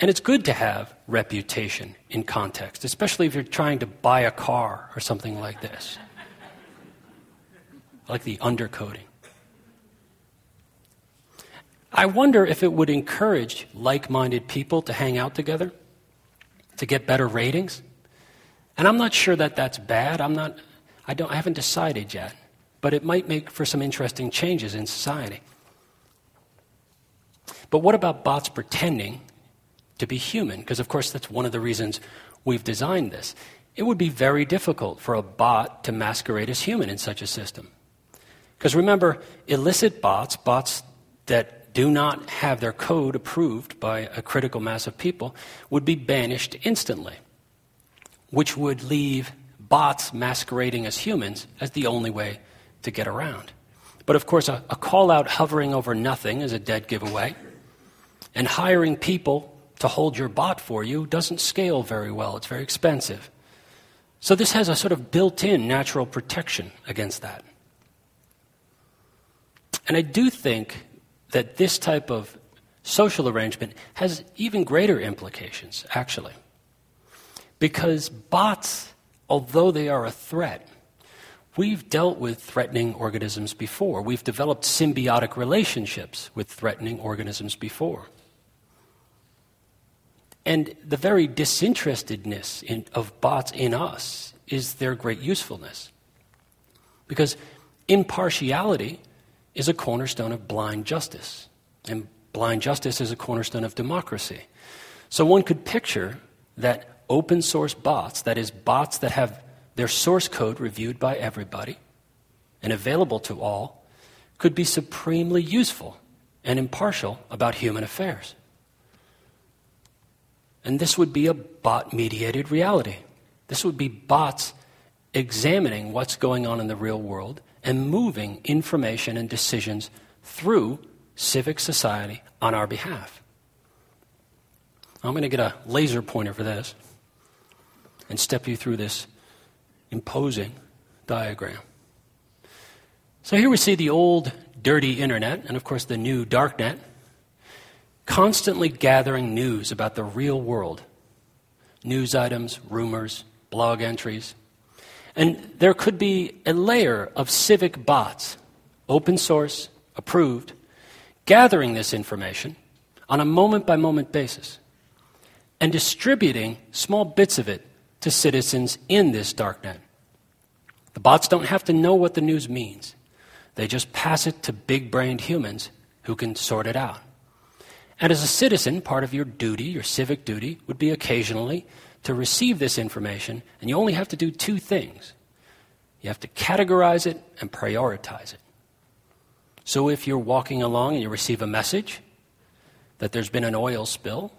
And it's good to have reputation in context, especially if you're trying to buy a car or something like this. like the undercoding. I wonder if it would encourage like minded people to hang out together, to get better ratings. And I'm not sure that that's bad. I'm not, I, don't, I haven't decided yet. But it might make for some interesting changes in society. But what about bots pretending to be human? Because, of course, that's one of the reasons we've designed this. It would be very difficult for a bot to masquerade as human in such a system. Because remember, illicit bots, bots that do not have their code approved by a critical mass of people would be banished instantly, which would leave bots masquerading as humans as the only way to get around. But of course, a, a call out hovering over nothing is a dead giveaway, and hiring people to hold your bot for you doesn't scale very well, it's very expensive. So, this has a sort of built in natural protection against that. And I do think that this type of social arrangement has even greater implications, actually. Because bots, although they are a threat, we've dealt with threatening organisms before. We've developed symbiotic relationships with threatening organisms before. And the very disinterestedness in, of bots in us is their great usefulness. Because impartiality is a cornerstone of blind justice. And blind justice is a cornerstone of democracy. So one could picture that open source bots, that is, bots that have their source code reviewed by everybody and available to all, could be supremely useful and impartial about human affairs. And this would be a bot mediated reality. This would be bots examining what's going on in the real world and moving information and decisions through civic society on our behalf. I'm going to get a laser pointer for this and step you through this imposing diagram. So here we see the old dirty internet and, of course, the new darknet constantly gathering news about the real world news items, rumors, blog entries, and there could be a layer of civic bots, open source, approved, gathering this information on a moment by moment basis and distributing small bits of it to citizens in this darknet. The bots don't have to know what the news means, they just pass it to big brained humans who can sort it out. And as a citizen, part of your duty, your civic duty, would be occasionally to receive this information, and you only have to do two things you have to categorize it and prioritize it. So if you're walking along and you receive a message that there's been an oil spill,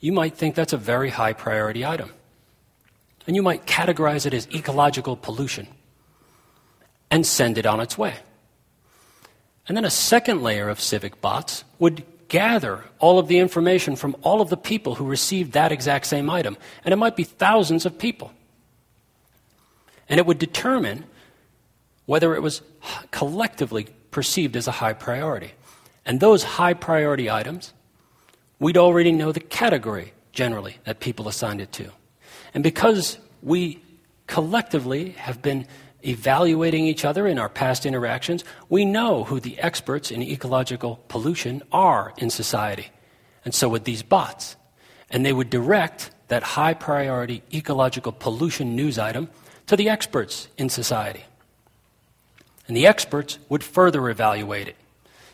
you might think that's a very high priority item. And you might categorize it as ecological pollution and send it on its way. And then a second layer of civic bots would gather all of the information from all of the people who received that exact same item. And it might be thousands of people. And it would determine whether it was collectively perceived as a high priority. And those high priority items, we'd already know the category generally that people assigned it to. And because we collectively have been evaluating each other in our past interactions, we know who the experts in ecological pollution are in society. And so would these bots. And they would direct that high priority ecological pollution news item to the experts in society. And the experts would further evaluate it.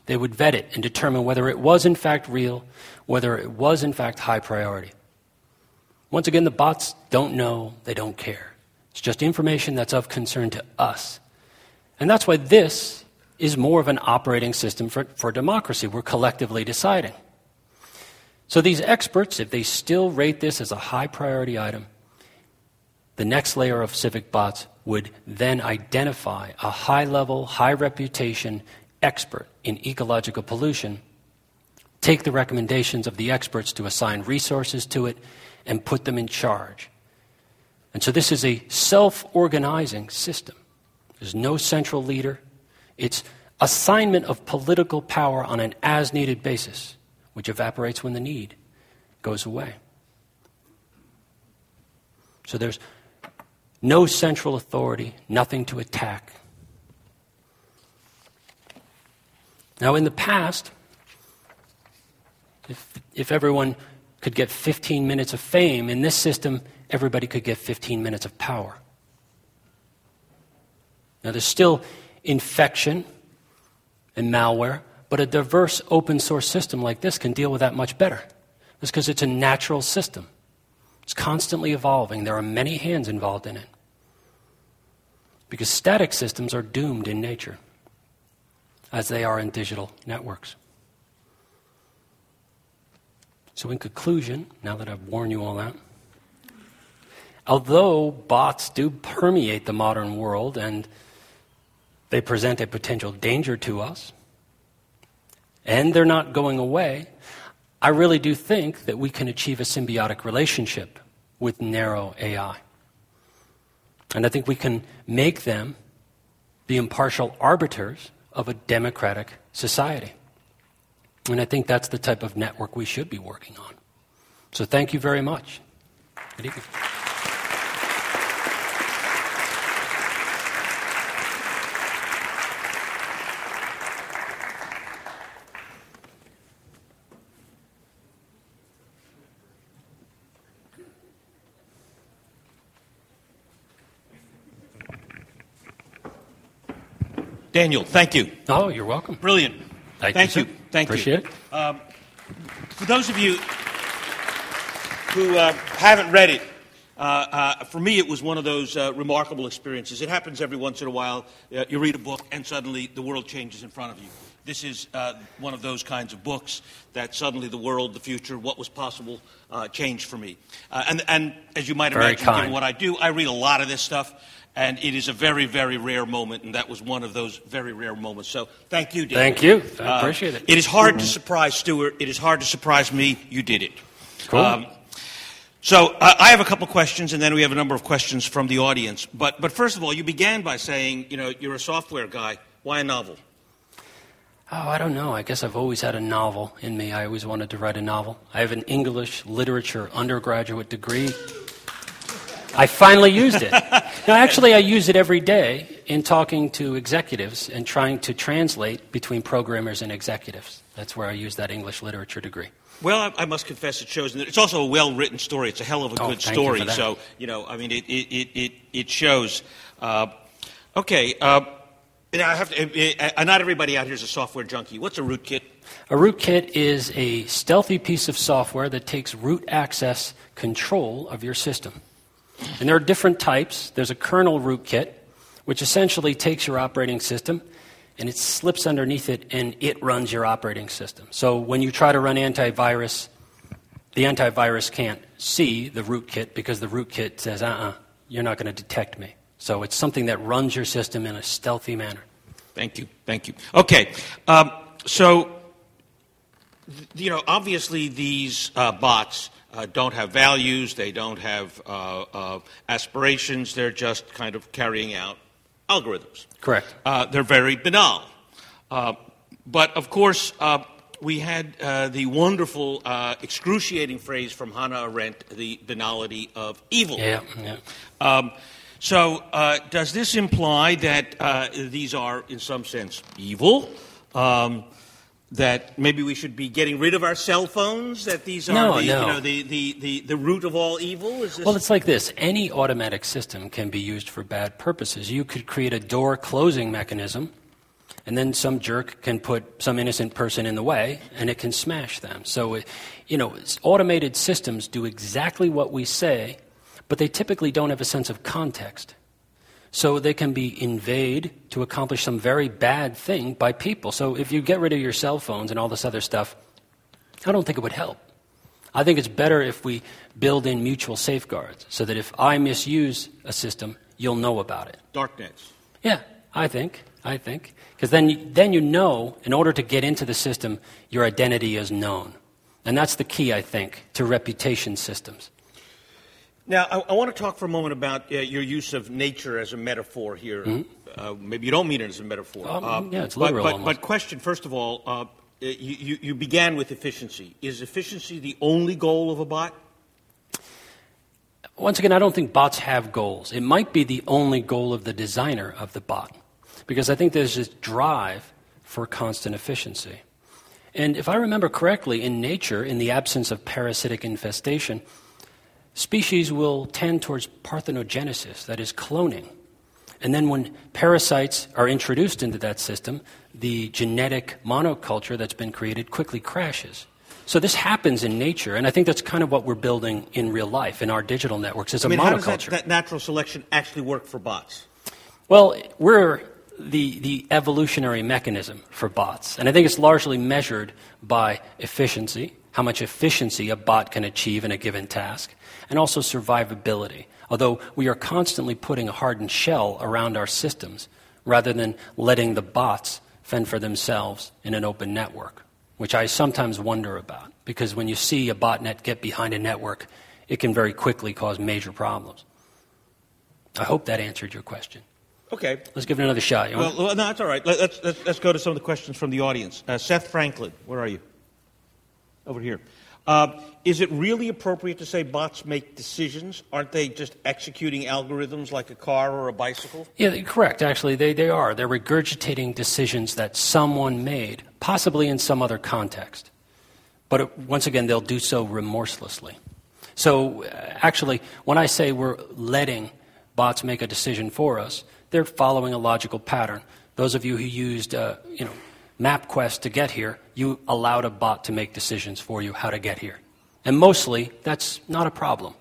They would vet it and determine whether it was in fact real, whether it was in fact high priority. Once again, the bots don't know, they don't care. It's just information that's of concern to us. And that's why this is more of an operating system for, for democracy. We're collectively deciding. So these experts, if they still rate this as a high priority item, the next layer of civic bots would then identify a high level, high reputation expert in ecological pollution, take the recommendations of the experts to assign resources to it, and put them in charge. And so this is a self organizing system. There's no central leader. It's assignment of political power on an as needed basis, which evaporates when the need goes away. So there's no central authority, nothing to attack. Now, in the past, if, if everyone could get 15 minutes of fame, in this system, everybody could get 15 minutes of power. Now, there's still infection and malware, but a diverse open source system like this can deal with that much better. That's because it's a natural system. It's constantly evolving. There are many hands involved in it. Because static systems are doomed in nature, as they are in digital networks. So, in conclusion, now that I've warned you all that, although bots do permeate the modern world and they present a potential danger to us, and they're not going away, I really do think that we can achieve a symbiotic relationship with narrow AI. And I think we can make them the impartial arbiters of a democratic society. And I think that's the type of network we should be working on. So thank you very much. Good evening.
Daniel, thank you.
Oh, you're welcome.
Brilliant.
Thank,
Thank
you.
you.
sir.
Thank you.
Appreciate it.
For those of you who uh, haven't read it, uh, uh, for me, it was one of those uh, remarkable experiences. It happens every once in a while. Uh, you read a book, and suddenly the world changes in front of you. This is uh, one of those kinds of books that suddenly the world, the future, what was possible, uh, changed for me. Uh, and, and as you might
Very
imagine, given what I do, I read a lot of this stuff, and it is a very, very rare moment, and that was one of those very rare moments. So thank you, Daniel.
Thank you. I
Uh,
appreciate it.
It is hard to surprise Stewart. It is hard to surprise me. You did it.
Cool.
so uh, I have a couple questions, and then we have a number of questions from the audience. But, but first of all, you began by saying, you know, you're a software guy. Why a novel?
Oh, I don't know. I guess I've always had a novel in me. I always wanted to write a novel. I have an English literature undergraduate degree. I finally used it. now, actually, I use it every day in talking to executives and trying to translate between programmers and executives. That's where I use that English literature degree.
Well, I, I must confess it shows. It's also a well-written story. It's a hell of a
Oh,
good
you
story.
that.
So, you know, I mean, it, it, it, it, it shows. Uh, okay. Uh, and I have to, uh, uh, not everybody out here is a software junkie. What's a rootkit?
A rootkit is a stealthy piece of software that takes root access control of your system. And there are different types. There's a kernel rootkit, which essentially takes your operating system and it slips underneath it and it runs your operating system. So when you try to run antivirus, the antivirus can't see the rootkit because the rootkit says, uh uh-uh, uh, you are not going to detect me. So it's something that runs your system in a stealthy manner.
Thank you. Thank you. Okay. Um, so, you know, obviously these uh, bots uh, don't have values, they don't have uh, uh, aspirations, they're just kind of carrying out algorithms.
Correct.
Uh, they're very banal. Uh, but of course, uh, we had uh, the wonderful, uh, excruciating phrase from Hannah Arendt, the banality of evil.
Yeah, yeah.
Um, so, uh, does this imply that uh, these are, in some sense, evil? Um, that maybe we should be getting rid of our cell phones? That these are
No,
the,
no.
You know, the, the, the, the root of all evil?
Well, it's like this any automatic system can be used for bad purposes. You could create a door closing mechanism, and then some jerk can put some innocent person in the way, and it can smash them. So, it, you know, automated systems do exactly what we say, but they typically don't have a sense of context. So they can be invade to accomplish some very bad thing by people. So if you get rid of your cell phones and all this other stuff, I don't think it would help. I think it's better if we build in mutual safeguards so that if I misuse a system, you'll know about it.
darknets?
Yeah, I think. I think. Because then, then you know, in order to get into the system, your identity is known. And that's the key, I think, to reputation systems.
Now, I, I want to talk for a moment about uh, your use of nature as a metaphor here. Uh, maybe you don't mean it as a metaphor.
Um,
Uh,
yeah, it's
but,
literal
But, but question, first of all, uh, you, you, you began with efficiency. Is efficiency the only goal of a bot?
Once again, I don't think bots have goals. It might be the only goal of the designer of the bot. Because I think there's this drive for constant efficiency. And if I remember correctly, in nature, in the absence of parasitic infestation, species will tend towards parthenogenesis, that is, cloning. And then when parasites are introduced into that system, the genetic monoculture that's been created quickly crashes. So this happens in nature, and I think that's kind of what we're building in real life in our digital networks is
I
a
mean, how does that, that natural selection actually work for bots?
Well, we're the, the evolutionary mechanism for bots. And I think it's largely measured by efficiency, how much efficiency a bot can achieve in a given task, and also survivability. Although we are constantly putting a hardened shell around our systems rather than letting the bots fend for themselves in an open network, which I sometimes wonder about. Because when you see a botnet get behind a network, it can very quickly cause major problems. I hope that answered your question.
Okay.
Let's give it another shot.
Well, well, no, that's all right. Let, us let's, let's go to some of the questions from the audience. Uh, Seth Franklin, where are you? Over here. Uh, is it really appropriate to say bots make decisions? Aren't they just executing algorithms like a car or a bicycle?
Yeah, correct. Actually, they, they are. They're regurgitating decisions that someone made, possibly in some other context. But it, once again, they'll do so remorselessly. So, uh, actually, when I say we're letting bots make a decision for us, they're following a logical pattern. Those of you who used, uh, you know, MapQuest to get here, you allowed a bot to make decisions for you how to get here. And mostly, that's not a problem.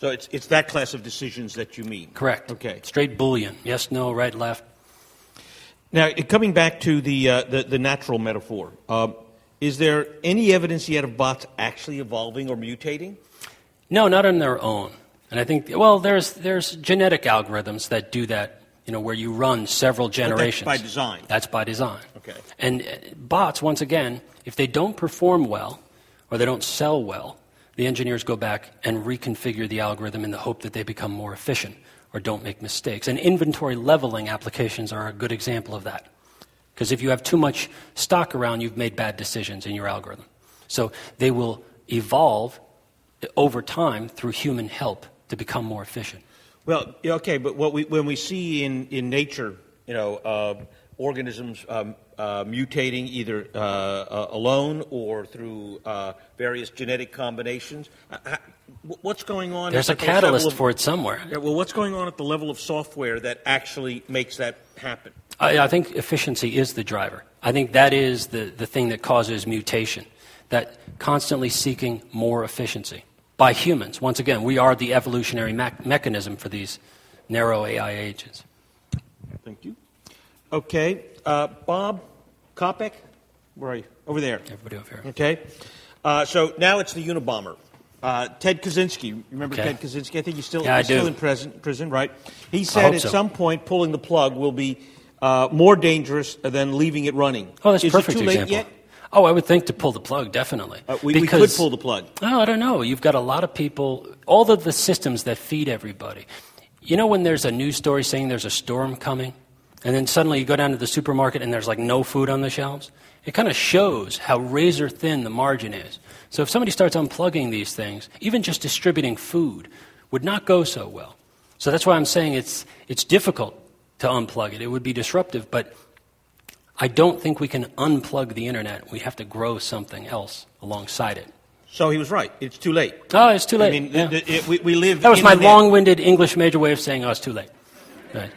So it's, it's that class of decisions that you mean?
Correct.
Okay.
Straight Boolean. Yes, no, right, left.
Now, coming back to the, uh, the, the natural metaphor, uh, is there any evidence yet of bots actually evolving or mutating?
No, not on their own. And I think, well, there's, there's genetic algorithms that do that, you know, where you run several generations.
That's by design.
That's by design.
Okay.
And uh, bots, once again, if they don't perform well or they don't sell well, the engineers go back and reconfigure the algorithm in the hope that they become more efficient or don't make mistakes. And inventory leveling applications are a good example of that. Because if you have too much stock around, you've made bad decisions in your algorithm. So they will evolve over time through human help to become more efficient.
Well, okay, but what we, when we see in, in nature, you know, uh, organisms um, uh, mutating either uh, uh, alone or through uh, various genetic combinations, uh, what's going on?
There's a
the
catalyst
of-
for it somewhere.
Yeah, well, what's going on at the level of software that actually makes that happen?
I, I think efficiency is the driver. I think that is the, the thing that causes mutation, that constantly seeking more efficiency by humans. Once again, we are the evolutionary mech- mechanism for these narrow AI agents.
Thank you. Okay, uh, Bob Kopeck, where are you? Over there.
Everybody over here.
Okay. Uh, so now it's the Unabomber. Uh, Ted Kaczynski, remember
Okay.
Ted Kaczynski? I think he's still,
Yeah,
he's still in prison, prison, right? He said at
so.
some point pulling the plug will be uh, more dangerous than leaving it running.
Oh, that's
Is
perfect
it too late
example.
yet?
Oh, I would think to pull the plug, definitely.
Uh, we, we could pull the plug.
Oh, I don't know. You've got a lot of people, all of the systems that feed everybody. You know when there's a news story saying there's a storm coming, and then suddenly you go down to the supermarket and there's like no food on the shelves? It kind of shows how razor thin the margin is. So if somebody starts unplugging these things, even just distributing food would not go so well. So that's why I'm saying it's, it's difficult to unplug it. It would be disruptive, but I don't think we can unplug the internet. We have to grow something else alongside it.
So he was right. It's too late.
Oh, it's too late.
I mean,
Yeah.
th- we, we live.
that was my long-winded English major way of saying, "Oh, it's too late." Right.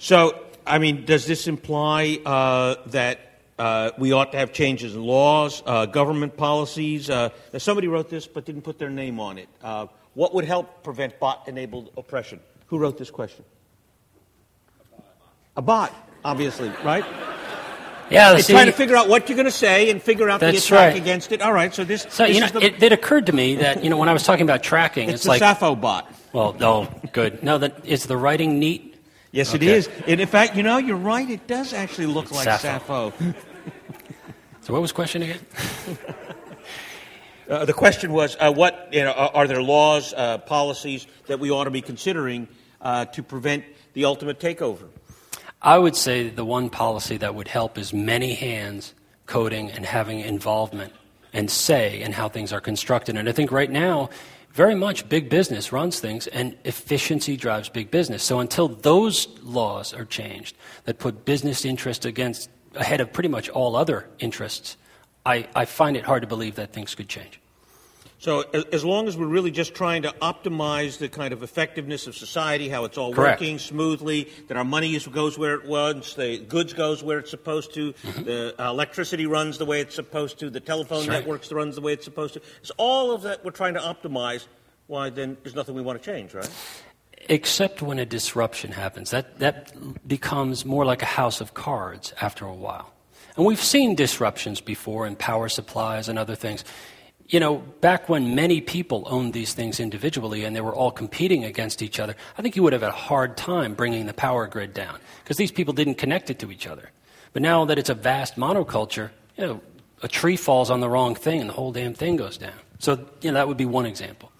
So, I mean, does this imply uh, that uh, we ought to have changes in laws, uh, government policies? Uh, somebody wrote this but didn't put their name on it. Uh, what would help prevent bot enabled oppression? Who wrote this question? A bot, obviously, right?
Yeah.
It's
see,
trying to figure out what you're going to say and figure out the attack
right.
against it. All right, so this,
so
this
you know,
the,
it, it occurred to me that you know when I was talking about tracking,
it's
it's,
the
like,
Sappho bot.
well, oh, good. No, that is the writing neat.
Yes,
Okay.
it is. And in fact, you know, you're right. It does actually look like
Sappho.
Sappho.
So what was the question again?
Uh, the question was, uh, what you know, are, are there laws, uh, policies that we ought to be considering uh, to prevent the ultimate takeover?
I would say the one policy that would help is many hands coding and having involvement and say in how things are constructed. And I think right now, very much big business runs things and efficiency drives big business. So until those laws are changed that put business interest against ahead of pretty much all other interests, I, I find it hard to believe that things could change.
So as, long as we're really just trying to optimize the kind of effectiveness of society, how it's all
Correct.
working smoothly, that our money is, goes where it wants, the goods goes where it's supposed to, the uh, electricity runs the way it's supposed to, the telephone
Mm-hmm.
Networks runs the way it's supposed to. It's all of that we're trying to optimize. Why then there's nothing we want to change, right?
Except when a disruption happens. That, that becomes more like a house of cards after a while. And we've seen disruptions before in power supplies and other things. You know, back when many people owned these things individually and they were all competing against each other, I think you would have had a hard time bringing the power grid down because these people didn't connect it to each other. But now that it's a vast monoculture, you know, a tree falls on the wrong thing and the whole damn thing goes down. So, you know, that would be one example.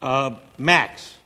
Uh, Max,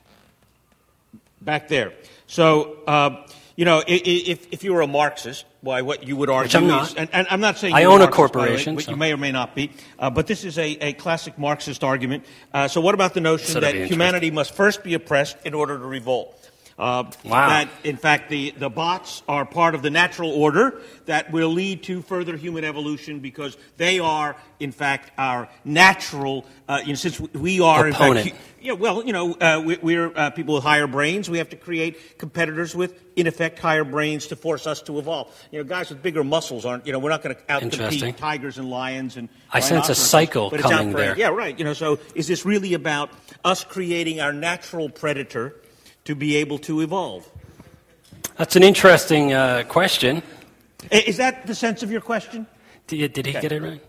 back there. So, uh, you know, if, if you were a Marxist, why, what you would argue
Which I'm
is,
not.
and, and I'm not saying
I own a
Marxist, the way,
corporation,
but
so-
you may or may not be. Uh, but this is a, a classic Marxist argument. Uh, so, what about the notion that humanity must first be oppressed in order to revolt? Uh,
Wow.
That, in fact, the, the bots are part of the natural order that will lead to further human evolution because they are, in fact, our natural, uh, you know, since we are, in
Opponent.
fact, yeah, well, you know, uh, we, we're uh, people with higher brains. We have to create competitors with, in effect, higher brains to force us to evolve. You know, guys with bigger muscles aren't, you know, we're not going to outcompete tigers and lions and.
I sense a cycle
but it's out
coming there.
Yeah, right. You know, so is this really about us creating our natural predator to be able to evolve?
That's an interesting uh, question.
Is that the sense of your question?
Did, did he
Okay.
get it right?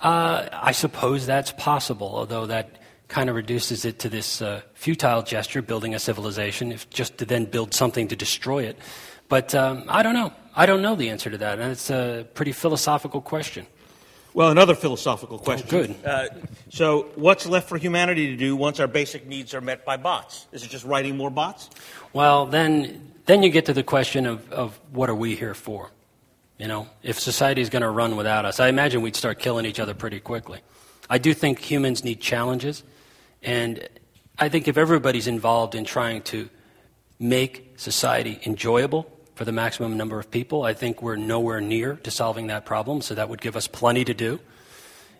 Uh, I suppose that's possible, although that kind of reduces it to this uh, futile gesture, building a civilization, if just to then build something to destroy it. But um, I don't know. I don't know the answer to that, and it's a pretty philosophical question.
Well, another philosophical question.
good.
Uh, so, what's left for humanity to do once our basic needs are met by bots? Is it just writing more bots?
Well, then, then you get to the question of, of what are we here for? You know, if society is going to run without us, I imagine we'd start killing each other pretty quickly. I do think humans need challenges, and I think if everybody's involved in trying to make society enjoyable for the maximum number of people, I think we're nowhere near to solving that problem, so that would give us plenty to do.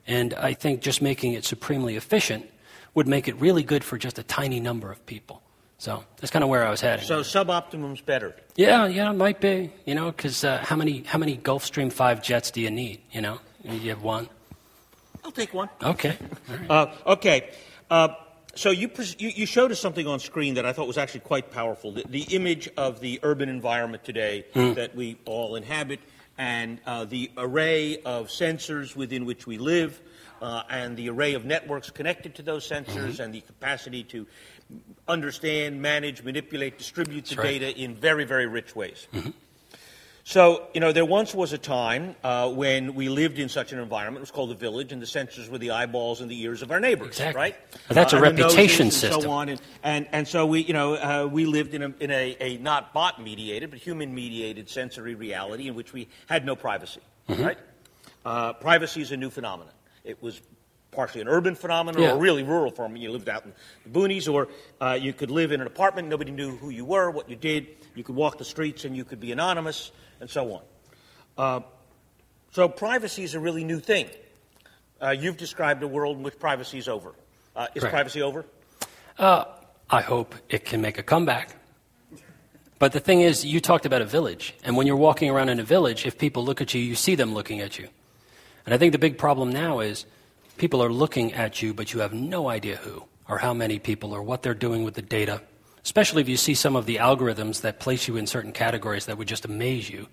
And I think just making it supremely efficient would make it really good for just a tiny number of people. So that's kind of where I was heading.
So, suboptimum's better.
Yeah, yeah, it might be. You know, because uh, how many how many Gulfstream five jets do you need? You know, you have one.
I'll take one.
Okay.
Uh, okay. Uh, so you, you you showed us something on screen that I thought was actually quite powerful. The, the image of the urban environment today that we all inhabit, and uh, the array of sensors within which we live, uh, and the array of networks connected to those sensors, and the capacity to understand, manage, manipulate, distribute the
right.
data in very very rich ways. So, you know, there once was a time uh, when we lived in such an environment. It was called a village, and the sensors were the eyeballs and the ears of our neighbors,
Exactly.
right?
But that's a
and
reputation
noses and
system.
so on. And, and, and so we, you know, uh, we lived in, a, in a, a not bot-mediated, but human-mediated sensory reality in which we had no privacy,
Mm-hmm.
right? Uh, privacy is a new phenomenon. It was partially an urban phenomenon
Yeah.
or really rural phenomenon. You lived out in the boonies, or uh, you could live in an apartment. Nobody knew who you were, what you did. You could walk the streets, and you could be anonymous, and so on. Uh, so privacy is a really new thing. Uh, you've described a world in which privacy is over. Uh, is privacy over?
Uh, I hope it can make a comeback. But the thing is, you talked about a village, and when you're walking around in a village, if people look at you, you see them looking at you. And I think the big problem now is people are looking at you, but you have no idea who or how many people or what they're doing with the data. Especially if you see some of the algorithms that place you in certain categories that would just amaze you.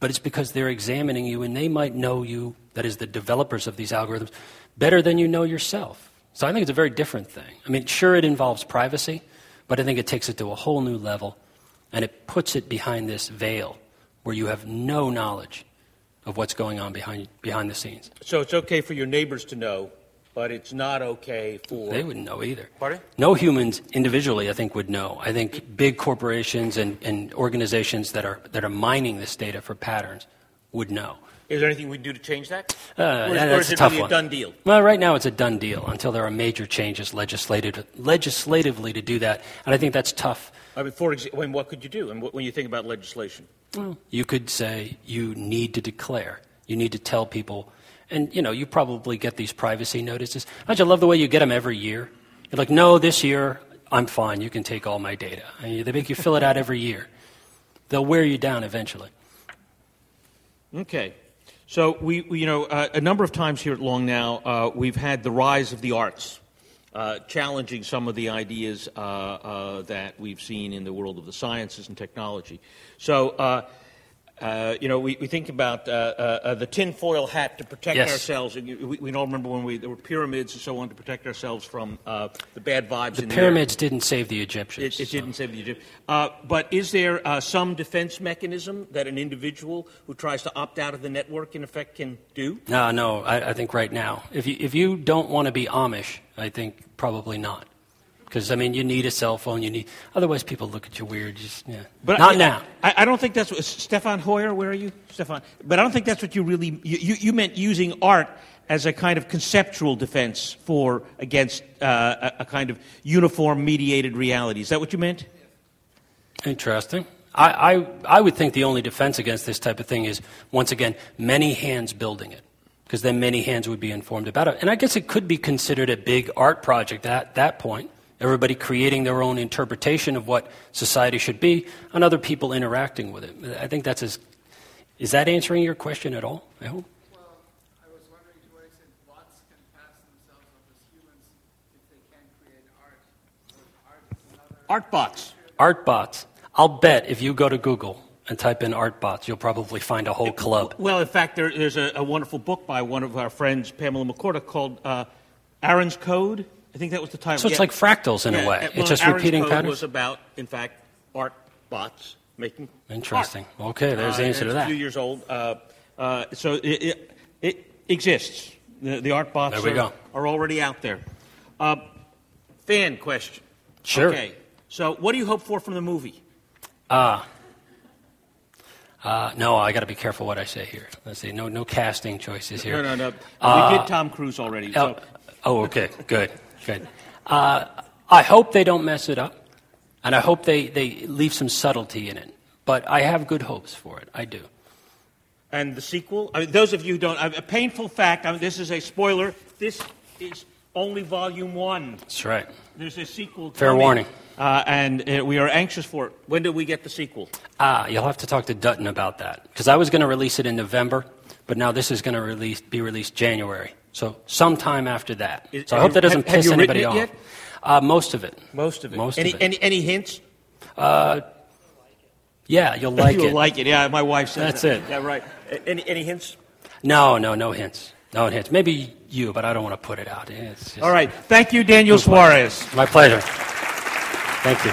But it's because they're examining you and they might know you, that is, the developers of these algorithms, better than you know yourself. So I think it's a very different thing. I mean, sure, it involves privacy, but I think it takes it to a whole new level and it puts it behind this veil where you have no knowledge of what's going on behind, behind the scenes.
So it's okay for your neighbors to know, but it's not okay for.
They wouldn't know either.
Pardon?
No humans individually, I think, would know. I think big corporations and, and organizations that are, that are mining this data for patterns would know.
Is there anything we can do to change that?
Uh,
or is, or
that's
is
a
it
tough
really
one.
a done deal?
Well, right now it's a done deal until there are major changes legislative, legislatively to do that, and I think that's tough.
I mean, for example, when, what could you do? And what, when you think about legislation,
You could say you need to declare. You need to tell people, and you know, you probably get these privacy notices. Don't you love the way you get them every year? You're like, no, this year I'm fine. You can take all my data. And they make you fill it out every year. They'll wear you down eventually.
Okay. So we, we you know, uh, a number of times here at Long Now, uh, we've had the rise of the arts, uh, challenging some of the ideas uh, uh, that we've seen in the world of the sciences and technology. So, uh, you know, we, we think about uh, uh, uh, the tinfoil hat to protect
Yes.
ourselves. And We, we all remember when we, there were pyramids and so on to protect ourselves from uh, the bad vibes
The pyramids didn't save the Egyptians.
it, it
so-
didn't save the Egyptians. Uh, but is there uh, some defense mechanism that an individual who tries to opt out of the network, in effect, can do?
No, no. I, I think right now, if you if you don't want to be Amish, I think probably not. Because I mean, you need a cell phone. You need. Otherwise, people look at you weird. Just yeah.
But
not
I,
now.
I, I don't think that's what. Stefan Hoyer, where are you, Stefan? But I don't think that's what you really. You, you, you meant using art as a kind of conceptual defense for against uh, a, a kind of uniform mediated reality. Is that what you meant?
Interesting. I, I I would think the only defense against this type of thing is once again many hands building it. Because then many hands would be informed about it. And I guess it could be considered a big art project at that point. Everybody creating their own interpretation of what society should be, and other people interacting with it. I think that's as. Is that answering your question at all? I hope.
Well, I was wondering to what extent bots can pass themselves off as humans if they can't create art. Art.
Art bots.
Art bots. I'll bet if you go to Google and type in art bots, you'll probably find a whole club.
Well, in fact, there, there's a, a wonderful book by one of our friends, Pamela McCorduck, called uh, Aaron's Code. I think that was the title.
So it's
Yeah.
like fractals in
Yeah,
a way.
uh,
it's just
Aaron's
repeating patterns.
was about, in fact, art bots making.
Interesting.
art.
Okay, there's the
Uh,
answer to
it's
that.
A few years old. Uh, uh, so it, it, it exists. The, the art bots are, are already out there. Uh, fan question.
Sure.
Okay. So, what do you hope for from the movie?
Uh, no, I got to be careful what I say here. Let's see. No, no casting choices here.
No, no, no.
Uh,
we did Tom Cruise already. So,
oh, okay. Good. Good. Uh, I hope they don't mess it up, and I hope they, they leave some subtlety in it. But I have good hopes for it. I do.
and the sequel. I mean, those of you who don't, a painful fact. I mean, this is a spoiler. This is only volume one.
That's right.
There's a sequel.
Fair
coming,
warning.
Uh, and uh, we are anxious for it. When do we get the sequel?
Ah, you'll have to talk to Dutton about that because I was going to release it in November, but now this is going to release, be released January. So sometime after that.
Is-
so I hope that doesn't
have- have
piss
you
anybody
written
off.
it yet?
Uh, most of it.
Most of it.
Most
any,
of it.
Any, any hints?
Yeah, you'll like it.
You'll like it. Yeah, my wife says
That's
that.
it.
Yeah, right. Any, any hints?
No, no, no hints. No hints. Maybe you, but I don't want to put it out. It's just
All right. Thank you, Daniel Suarez.
My pleasure. Thank you.